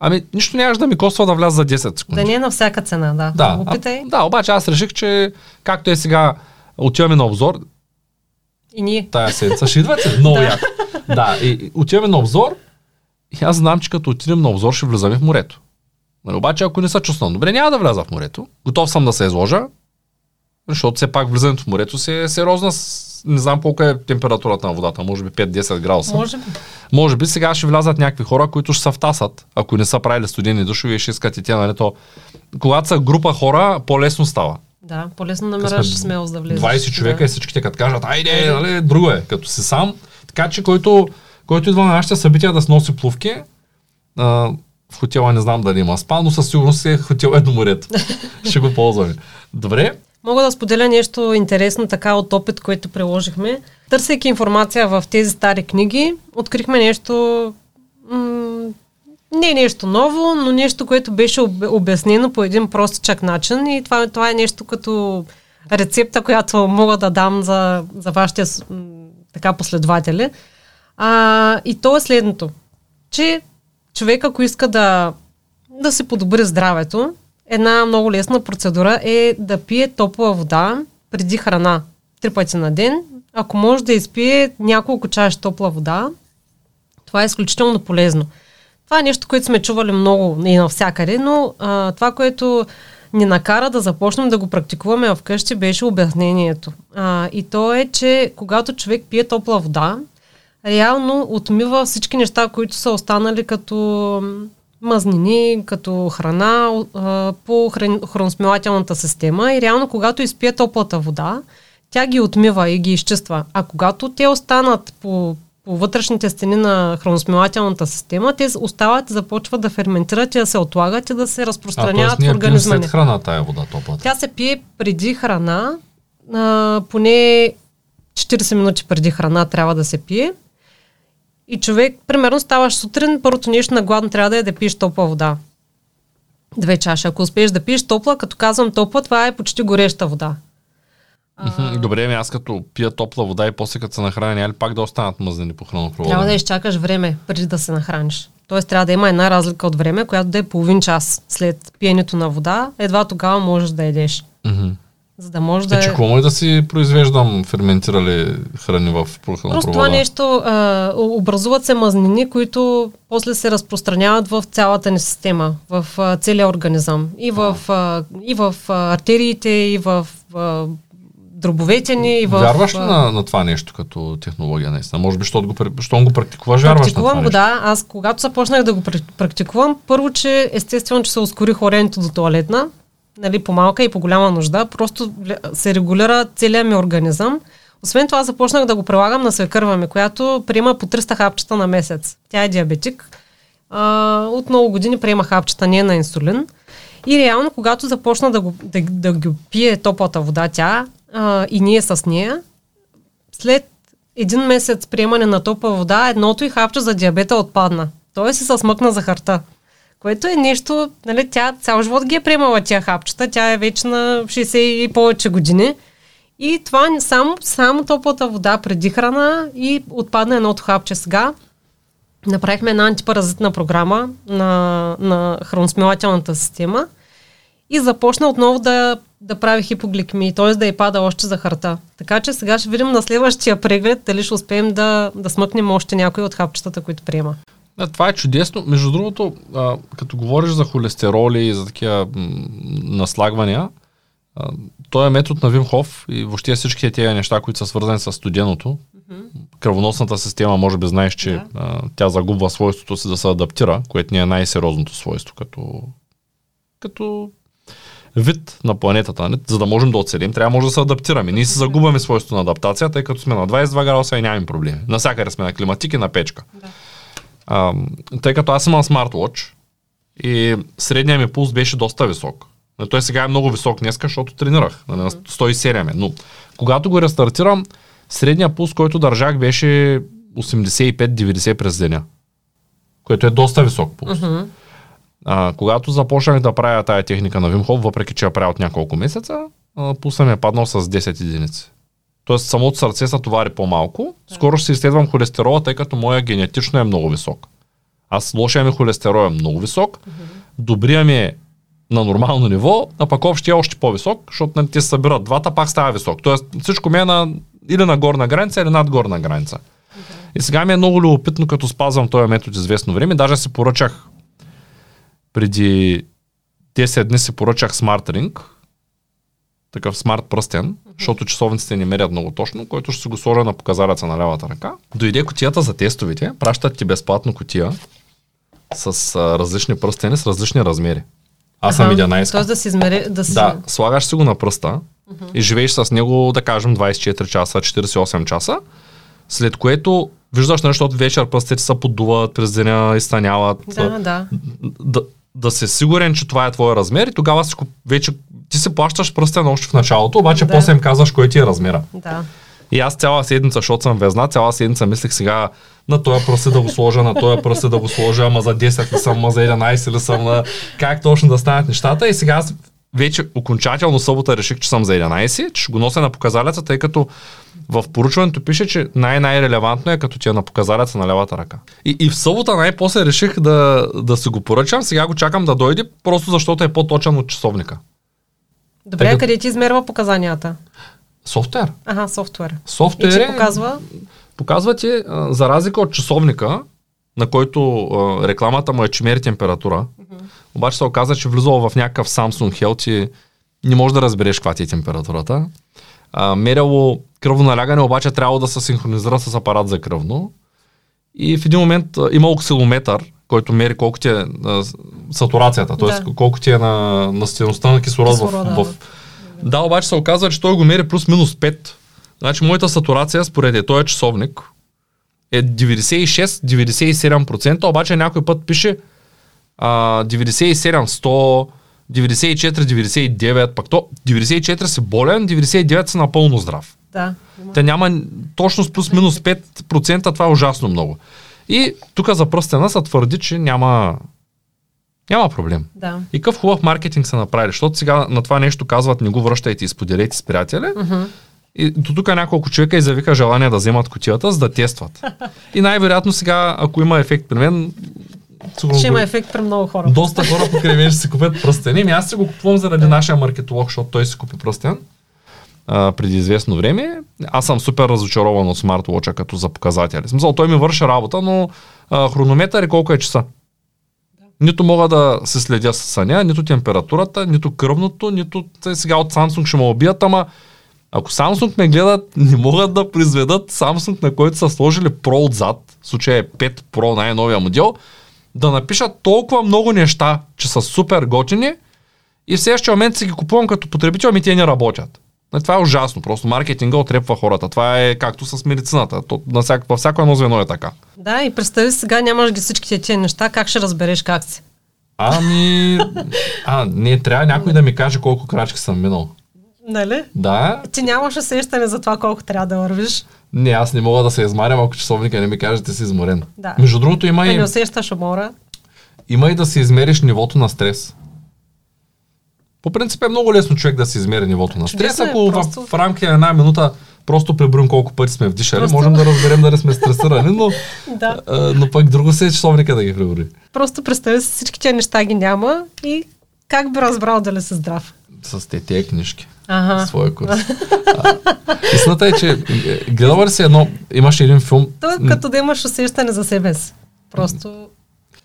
Ами, нищо нямаш да ми коства да вляза за 10 секунди. Да не е на всяка цена, да. Да, Опитай. а, да, обаче аз реших, че както е сега, отиваме на обзор, И ние. тая седмица ще идвате. Много Да. яко. Да, и, и отиваме на обзор и аз знам, че като отидем на обзор ще влизаме в морето. Нали, обаче ако не се чувствам добре, няма да вляза в морето. Готов съм да се изложа, защото все пак влизането в морето си е сериозна. Не знам колко е температурата на водата, може би 5-10 градуса. Може би. Може би сега ще влязат някакви хора, които ще се втасат, ако не са правили студени душови и ще искат и те, нали, то... Когато са група хора, по-лесно става. Да, по-лесно намираш сме смелост да влезеш. 20 човека да. и всичките като кажат, айде, нали, друго е, като си сам. Така че който, който идва на нашите събития да се носи плувки, а, в хотела не знам дали има спа, но със сигурност е хотел е до морето. Ще го ползваме. Добре, Мога да споделя нещо интересно така от опит, което приложихме. Търсейки информация в тези стари книги, открихме нещо м- не нещо ново, но нещо, което беше об- обяснено по един простичък начин и това, това е нещо като рецепта, която мога да дам за, за вашите така последователи. А, и то е следното, че човек, ако иска да, да си подобри здравето, една много лесна процедура е да пие топла вода преди храна. Три пъти на ден. Ако може да изпие няколко чаши топла вода, това е изключително полезно. Това е нещо, което сме чували много и навсякъде, но а, това, което ни накара да започнем да го практикуваме вкъщи, беше обяснението. А, и то е, че когато човек пие топла вода, реално отмива всички неща, които са останали като м, мазнини, като храна а, по хран, храносмилателната система и реално когато изпие топлата вода, тя ги отмива и ги изчиства. А когато те останат по, по вътрешните стени на храносмилателната система, те остават и започват да ферментират и да се отлагат и да се а разпространяват ние в организма след храна тая вода топлата. Тя се пие преди храна, а, поне 40 минути преди храна трябва да се пие. И човек, примерно, ставаш сутрин, първото нещо на гладно трябва да е да пиеш топла вода. две чаши. Ако успееш да пиеш топла, като казвам топла, това е почти гореща вода. А... Добре, ами аз като пия топла вода и после като се нахраня, няма ли пак да останат мъзнени по хранопровода? Трябва да изчакаш време преди да се нахраниш. Тоест трябва да има една разлика от време, която да е половин час след пиенето на вода. Едва тогава можеш да едеш. Mm-hmm. За да може да. Е, че хубаво е да си произвеждам ферментирали храни в хранопровода. Просто това нещо, а, образуват се мазнини, които после се разпространяват в цялата ни система, в а, целия организъм. И в, а, и в а, артериите, и в а, дробовете ни. И в, вярваш ли на, на това нещо като технология наистина? Може би, защото го, щом го практикуваш, вярваш Практикувам на това го, да. Аз когато започнах да го практикувам, първо, че естествено, че се ускори хоренето до туалетна, нали, по малка и по голяма нужда, просто се регулира целият ми организъм. Освен това започнах да го прилагам на свекърва ми, която приема по 300 хапчета на месец. Тя е диабетик. А, от много години приема хапчета, не на инсулин. И реално, когато започна да, го, да, да ги пие топлата вода тя а, и ние с нея, след един месец приемане на топла вода, едното и хапче за диабета отпадна. Той се смъкна захарта. Което е нещо, нали, тя цял живот ги е приемала тя хапчета, тя е вече на 60 и повече години. И това само, само топлата вода преди храна и отпадна едното хапче сега. Направихме една антипаразитна програма на, на храносмилателната система и започна отново да, да прави хипогликемия, т.е. да й пада още захарта. Така че сега ще видим на следващия преглед дали ще успеем да, да смъкнем още някои от хапчетата, които приема. Да, това е чудесно. Между другото, а, като говориш за холестероли и за такива м- наслагвания, а, той е метод на Вимхов и въобще всички тези неща, които са свързани с студеното. Mm-hmm. Кръвоносната система, може би знаеш, че yeah. а, тя загубва свойството си да се адаптира, което ни е най-сериозното свойство като, като вид на планетата. Не? За да можем да оцелим, трябва може да се адаптираме. Ние се загубваме свойството на адаптация, тъй като сме на 22 градуса и нямаме проблеми. Насякъде сме на климатик и на печка. Да. А, тъй като аз имам смарт-вотч и средният ми пулс беше доста висок. Той сега е много висок днес, защото тренирах. На 107 е. Но когато го рестартирам, средният пулс, който държах, беше 85-90 през деня. Което е доста висок пулс. Uh-huh. А, когато започнах да правя тая техника на Вимхов, въпреки че я правя от няколко месеца, пулсът ми е паднал с 10 единици. Тоест самото сърце се товари по-малко. Скоро ще се изследвам холестерола, тъй като моя генетично е много висок. Аз лошия ми холестерол е много висок, добрия ми е на нормално ниво, а пък общия е още по-висок, защото нали, те се събират двата, пак става висок. Тоест всичко ми е на, или на горна граница, или над горна граница. Okay. И сега ми е много любопитно, като спазвам този метод известно време. Даже си поръчах преди 10 дни си поръчах Smart Ring, такъв смарт пръстен. Защото часовниците не мерят много точно, който ще си го сложа на показалеца на лявата ръка. Дойде котията за тестовите, пращат ти безплатно котия с а, различни пръстени, с различни размери. Аз съм 11. Тоест да си измери, да си... Да, слагаш си го на пръста mm-hmm. и живееш с него, да кажем, 24 часа, 48 часа, след което виждаш нещо, от вечер пръстите се подуват, през деня изстаняват. Да, да. да да си сигурен, че това е твоя размер и тогава си вече ти се плащаш пръстен още в началото, обаче да. после им казваш кой ти е размера. Да. И аз цяла седмица, защото съм везна, цяла седмица мислех сега на този пръст да го сложа, на този пръст да го сложа, ама за 10 ли съм, ама за 11 ли съм, на как точно да станат нещата. И сега аз вече окончателно събота реших, че съм за 11, че ще го нося на показалеца, тъй като в поручването пише, че най-най-релевантно е като ти е на показалеца на левата ръка. И, и в събота най-после реших да, да си го поръчам, сега го чакам да дойде, просто защото е по-точен от часовника. Добре, Тъй, къде ти измерва показанията? Софтуер. Ага, софтуер. Софтуер и че показва? Показва ти, за разлика от часовника, на който а, рекламата му е, че мери температура, uh-huh. обаче се оказа, че влизал в някакъв Samsung Health и не можеш да разбереш каква ти е температурата. А, меряло кръвоналягане, обаче трябва да се синхронизира с апарат за кръвно. И в един момент а, има оксилометър, който мери колко ти е а, сатурацията, т.е. Да. колко ти е на, на стеността на кислород, кислород в, в... Да, обаче се оказва, че той го мери плюс-минус 5. Значи моята сатурация, според е, той е часовник, е 96-97%, обаче някой път пише а, 97, 100, 94, 99, пак то 94 си болен, 99 си напълно здрав. Да. Те няма точно с плюс-минус 5%, това е ужасно много. И тук за пръстена се твърди, че няма Няма проблем. Да. И какъв хубав маркетинг са направили, защото сега на това нещо казват не го връщайте и споделете с приятели. И до тук няколко човека изявиха желание да вземат котията, за да тестват. И най-вероятно сега, ако има ефект при мен, сигурно Ще има ефект при много хора. доста хора покрай мен ще си купят пръстени. Ами аз си го купувам заради нашия маркетолог, защото той си купи пръстен а, преди известно време. Аз съм супер разочарован от смарт-вотча като за показатели. Смисъл, той ми върши работа, но а, хронометър и колко е часа. Нито мога да се следя с съня, нито температурата, нито кръвното, нито сега от Samsung ще ме убият, ама ако Samsung ме гледат, не могат да произведат Samsung, на който са сложили Pro отзад, в случая е 5 Pro, най-новия модел, да напишат толкова много неща, че са супер готини и в следващия момент си ги купувам като потребител, ами те не работят. Това е ужасно, просто маркетинга отрепва хората. Това е както с медицината. То, на всяко, във всяко едно звено е така. Да, и представи сега нямаш ги всичките тия неща, как ще разбереш как си? Ами, а, не, трябва някой да ми каже колко крачки съм минал. Нали? Да, Ти нямаш усещане за това колко трябва да вървиш. не, аз не мога да се измарям, ако часовника не ми каже, ти си изморен. Да. Между другото, има Да и, не усещаш умора. има и да си измериш нивото на стрес. По принцип е много лесно човек да си измери нивото на стрес. Чудесно е, Ако просто- в, в рамките на една минута просто преброим колко пъти сме вдишали, Просто- можем да разберем дали сме стресирани, но, Да. а, но пък друго се е часовника да ги преброи. Просто представи си, всички тия неща ги няма и как би разбрал дали си здрав? С те тия книжки. Ага. Своя курс. А, Истината е, че е, гледала ли си едно, имаше един филм, То е като да имаш усещане за себе си. Просто,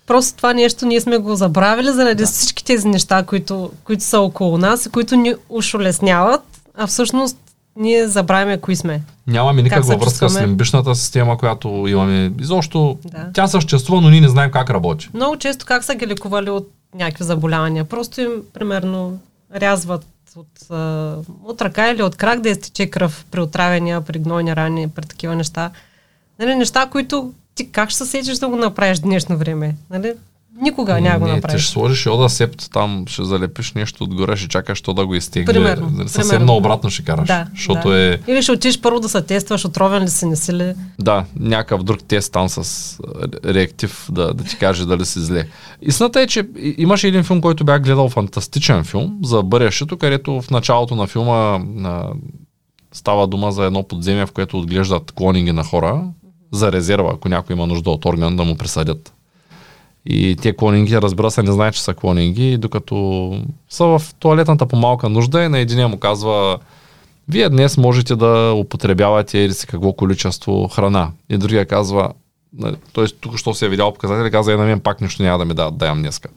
просто това нещо ние сме го забравили заради да. всички тези неща, които, които са около нас и които ни ушолесняват, а всъщност ние забравяме кои сме. Нямаме никаква връзка с лимбичната система, която имаме. Изобщо Да. тя съществува, но ние не знаем как работи. Много често как са ги лекували от някакви заболявания. Просто им, примерно, рязват от, от ръка или от крак да изтече кръв при отравяния, при гнойни рани, при такива неща. Нали, неща, които ти как ще се сетиш да го направиш в днешно време? Нали? Никога няма го не, ти направиш. ще сложиш йода септ, там ще залепиш нещо отгоре, ще чакаш то да го изтегне. Примерно, Нали, Съвсем примерно. наобратно ще караш. Да, защото да. е, Или ще отидеш първо да се тестваш, отровен ли си, не си ли. да, някакъв друг тест там с а, реактив да, да ти каже дали си зле. Истината е, че имаше един филм, който бях гледал, фантастичен филм за бъдещето, където в началото на филма а, става дума за едно подземие, в което отглеждат клонинги на хора за резерва, ако някой има нужда от орган да му присъдят. И те клонинги, разбира се, не знаят, че са клонинги, докато са в туалетната по малка нужда и на единия му казва вие днес можете да употребявате или си какво количество храна. И другия казва, нали, т.е. тук що се е видял показатели, казва, е на мен пак нищо няма да ми дадат да ям днеска.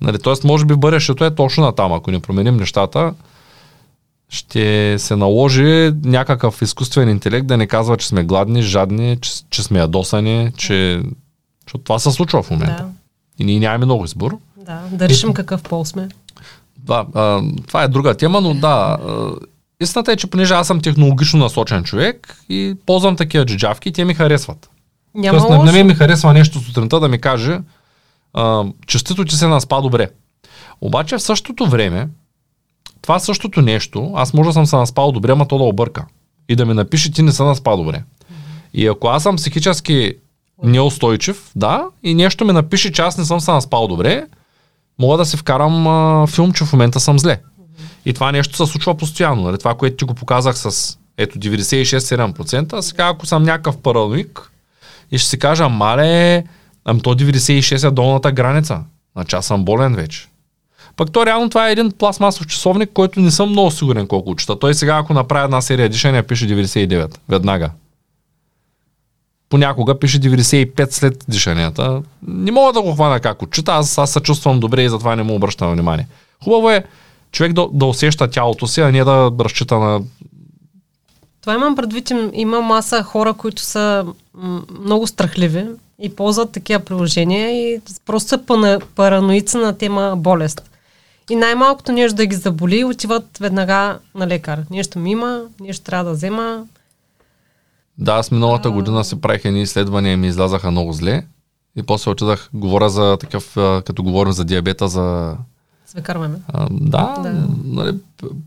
Нали, т.е. може би бъдещето е точно на там. Ако не променим нещата, ще се наложи някакъв изкуствен интелект да не казва, че сме гладни, жадни, че, че сме ядосани, че... Защото това се случва в момента. Да, И ние нямаме много избор. да. Да решим какъв пол сме. Да, а, това е друга тема, но да. А, истината е, че понеже аз съм технологично насочен човек и ползвам такива джиджавки, те ми харесват. Няма Тоест, на, на мен ми харесва нещо сутринта да ми каже, а, честито, че се наспа добре. Обаче в същото време, това същото нещо, аз може да съм се наспал добре, ама то да обърка. И да ми напише, ти не се наспа добре. И ако аз съм психически неустойчив, да, и нещо ми напише, че аз не съм се наспал добре, мога да си вкарам а, филм, че в момента съм зле. И това нещо се случва постоянно. Нали? Това, което ти го показах с ето 96-7%, а сега ако съм някакъв параноик и ще си кажа, мале, ами то 96 е долната граница. Значи аз съм болен вече. Пък то реално това е един пластмасов часовник, който не съм много сигурен колко чета. Той сега, ако направи една серия дишания, пише 99. Веднага. Понякога пише 95 след дишанията. Не мога да го хвана как отчита, аз, аз се чувствам добре и затова не му обръщам внимание. Хубаво е човек да, да усеща тялото си, а не да разчита на... Това имам предвид, им- има маса хора, които са много страхливи и ползват такива приложения и просто са параноици на тема болест. И най-малкото нещо да ги заболи, отиват веднага на лекар. Нещо ми има, нещо трябва да взема. Да, аз миналата година си правих едни изследвания и ми излязаха много зле. И после отидах, говоря за такъв, а, като говорим за диабета, за Свекарваме. А, да, Да. Нали,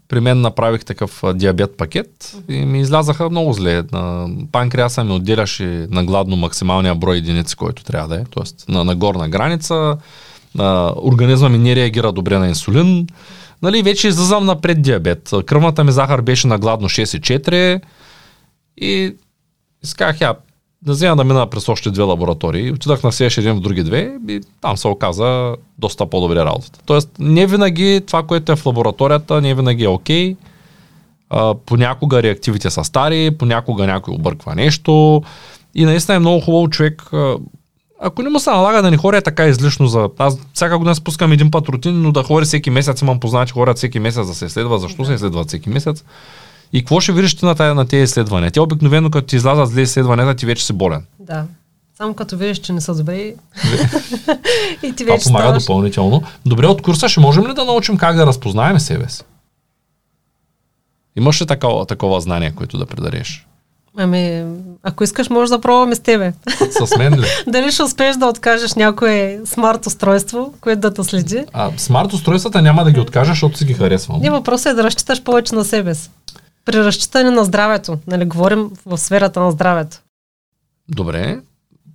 при мен направих такъв а, диабет пакет и ми излязаха много зле. На панкреаса ми отделяше на гладно максималния брой единици, който трябва да е, т.е. на, на горна граница. А, организма ми не реагира добре на инсулин. Нали, вече излизам на преддиабет. Кръвната ми захар беше на гладно 6,4 и исках я да взема да мина през още две лаборатории. Отидах на следващия ден в други две и там се оказа доста по-добре работата. Тоест, не винаги това, което е в лабораторията, не винаги е окей. Okay. понякога реактивите са стари, понякога някой обърква нещо. И наистина е много хубаво човек, ако не му се налага да не хори е така излишно за... Аз всяка година спускам един път рутин, но да хори всеки месец, имам познати хората всеки месец да се изследва. Защо се изследват всеки месец? И какво ще видиш ти на, тая, на тези изследвания? Те обикновено, като ти излязат зле изследванията, ти вече си болен. Да. Само като видиш, че не са добре и ти вече Това помага ставаш... допълнително. Добре, от курса ще можем ли да научим как да разпознаем себе си? Имаш ли такова, такова знание, което да предареш? Ами, ако искаш, може да пробваме с тебе. С мен ли? Дали ще успееш да откажеш някое смарт устройство, което да те следи? А, смарт устройствата няма да ги откажеш, защото си ги харесвам. Не, въпросът е да разчиташ повече на себе си. При разчитане на здравето. Нали, говорим в сферата на здравето. Добре.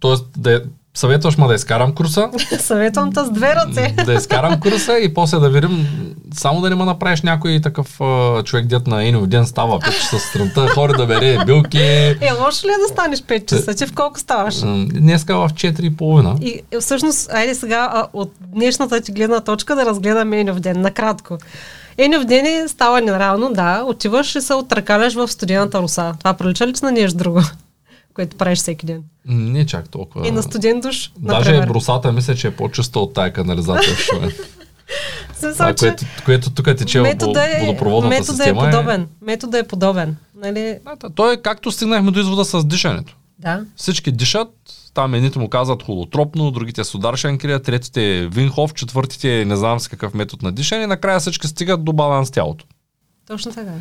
Тоест, да, Съветваш ма да изкарам курса. Съветвам те с две ръце. да изкарам курса и после да видим, само да не ме направиш някой такъв а, човек, дет на един ден става 5 часа сутринта, хора да бере билки. Е, лошо ли е да станеш 5 часа? Ти в колко ставаш? Днеска в 4.30. И е, всъщност, айде сега а, от днешната ти гледна точка да разгледаме Енов ден, накратко. Енов ден е става нерално, да, отиваш и се отракаляш в студената руса. Това прилича ли, на нещо друго? Което правиш всеки ден. Не чак толкова. И на студент душ, Даже например. брусата мисля, че е по-чиста от тая канализация в Шумен. а, което, което тук тече метода е, водопроводната метода е система. Е подобен. Е... Метода е подобен. Нали? Да, то е както стигнахме до извода с дишането. Да. Всички дишат, там едните му казват холотропно, другите судар шенкрия, третите винхов, четвъртите не знам с какъв метод на дишане, накрая всички стигат до баланс тялото. Точно така.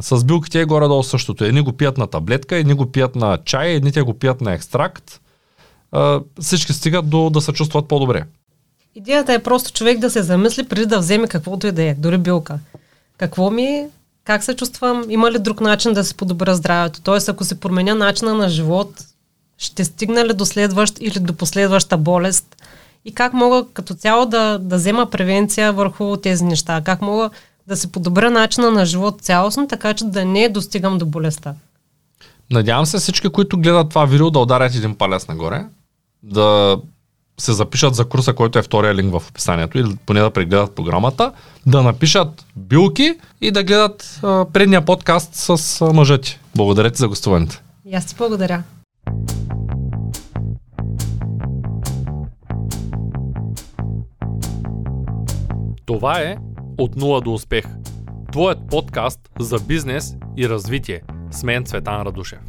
С билките е горе-долу същото. Едни го пият на таблетка, едни го пият на чай, едните го пият на екстракт. всички стигат до да се чувстват по-добре. Идеята е просто човек да се замисли преди да вземе каквото и да е, дори билка. Какво ми е, как се чувствам, има ли друг начин да се подобря здравето? Тоест, ако се променя начина на живот, ще стигна ли до следващ или до последваща болест? И как мога като цяло да, да взема превенция върху тези неща? Как мога да се подобря начина на живот цялостно, така че да не достигам до болестта. Надявам се всички, които гледат това видео, да ударят един палец нагоре, да се запишат за курса, който е втория линк в описанието, или поне да прегледат програмата, да напишат билки и да гледат а, предния подкаст с а, мъжете. Благодаря ти за гостуването. И аз ти благодаря. Това е от нула до успех. Твоят подкаст за бизнес и развитие. С мен Цветан Радушев.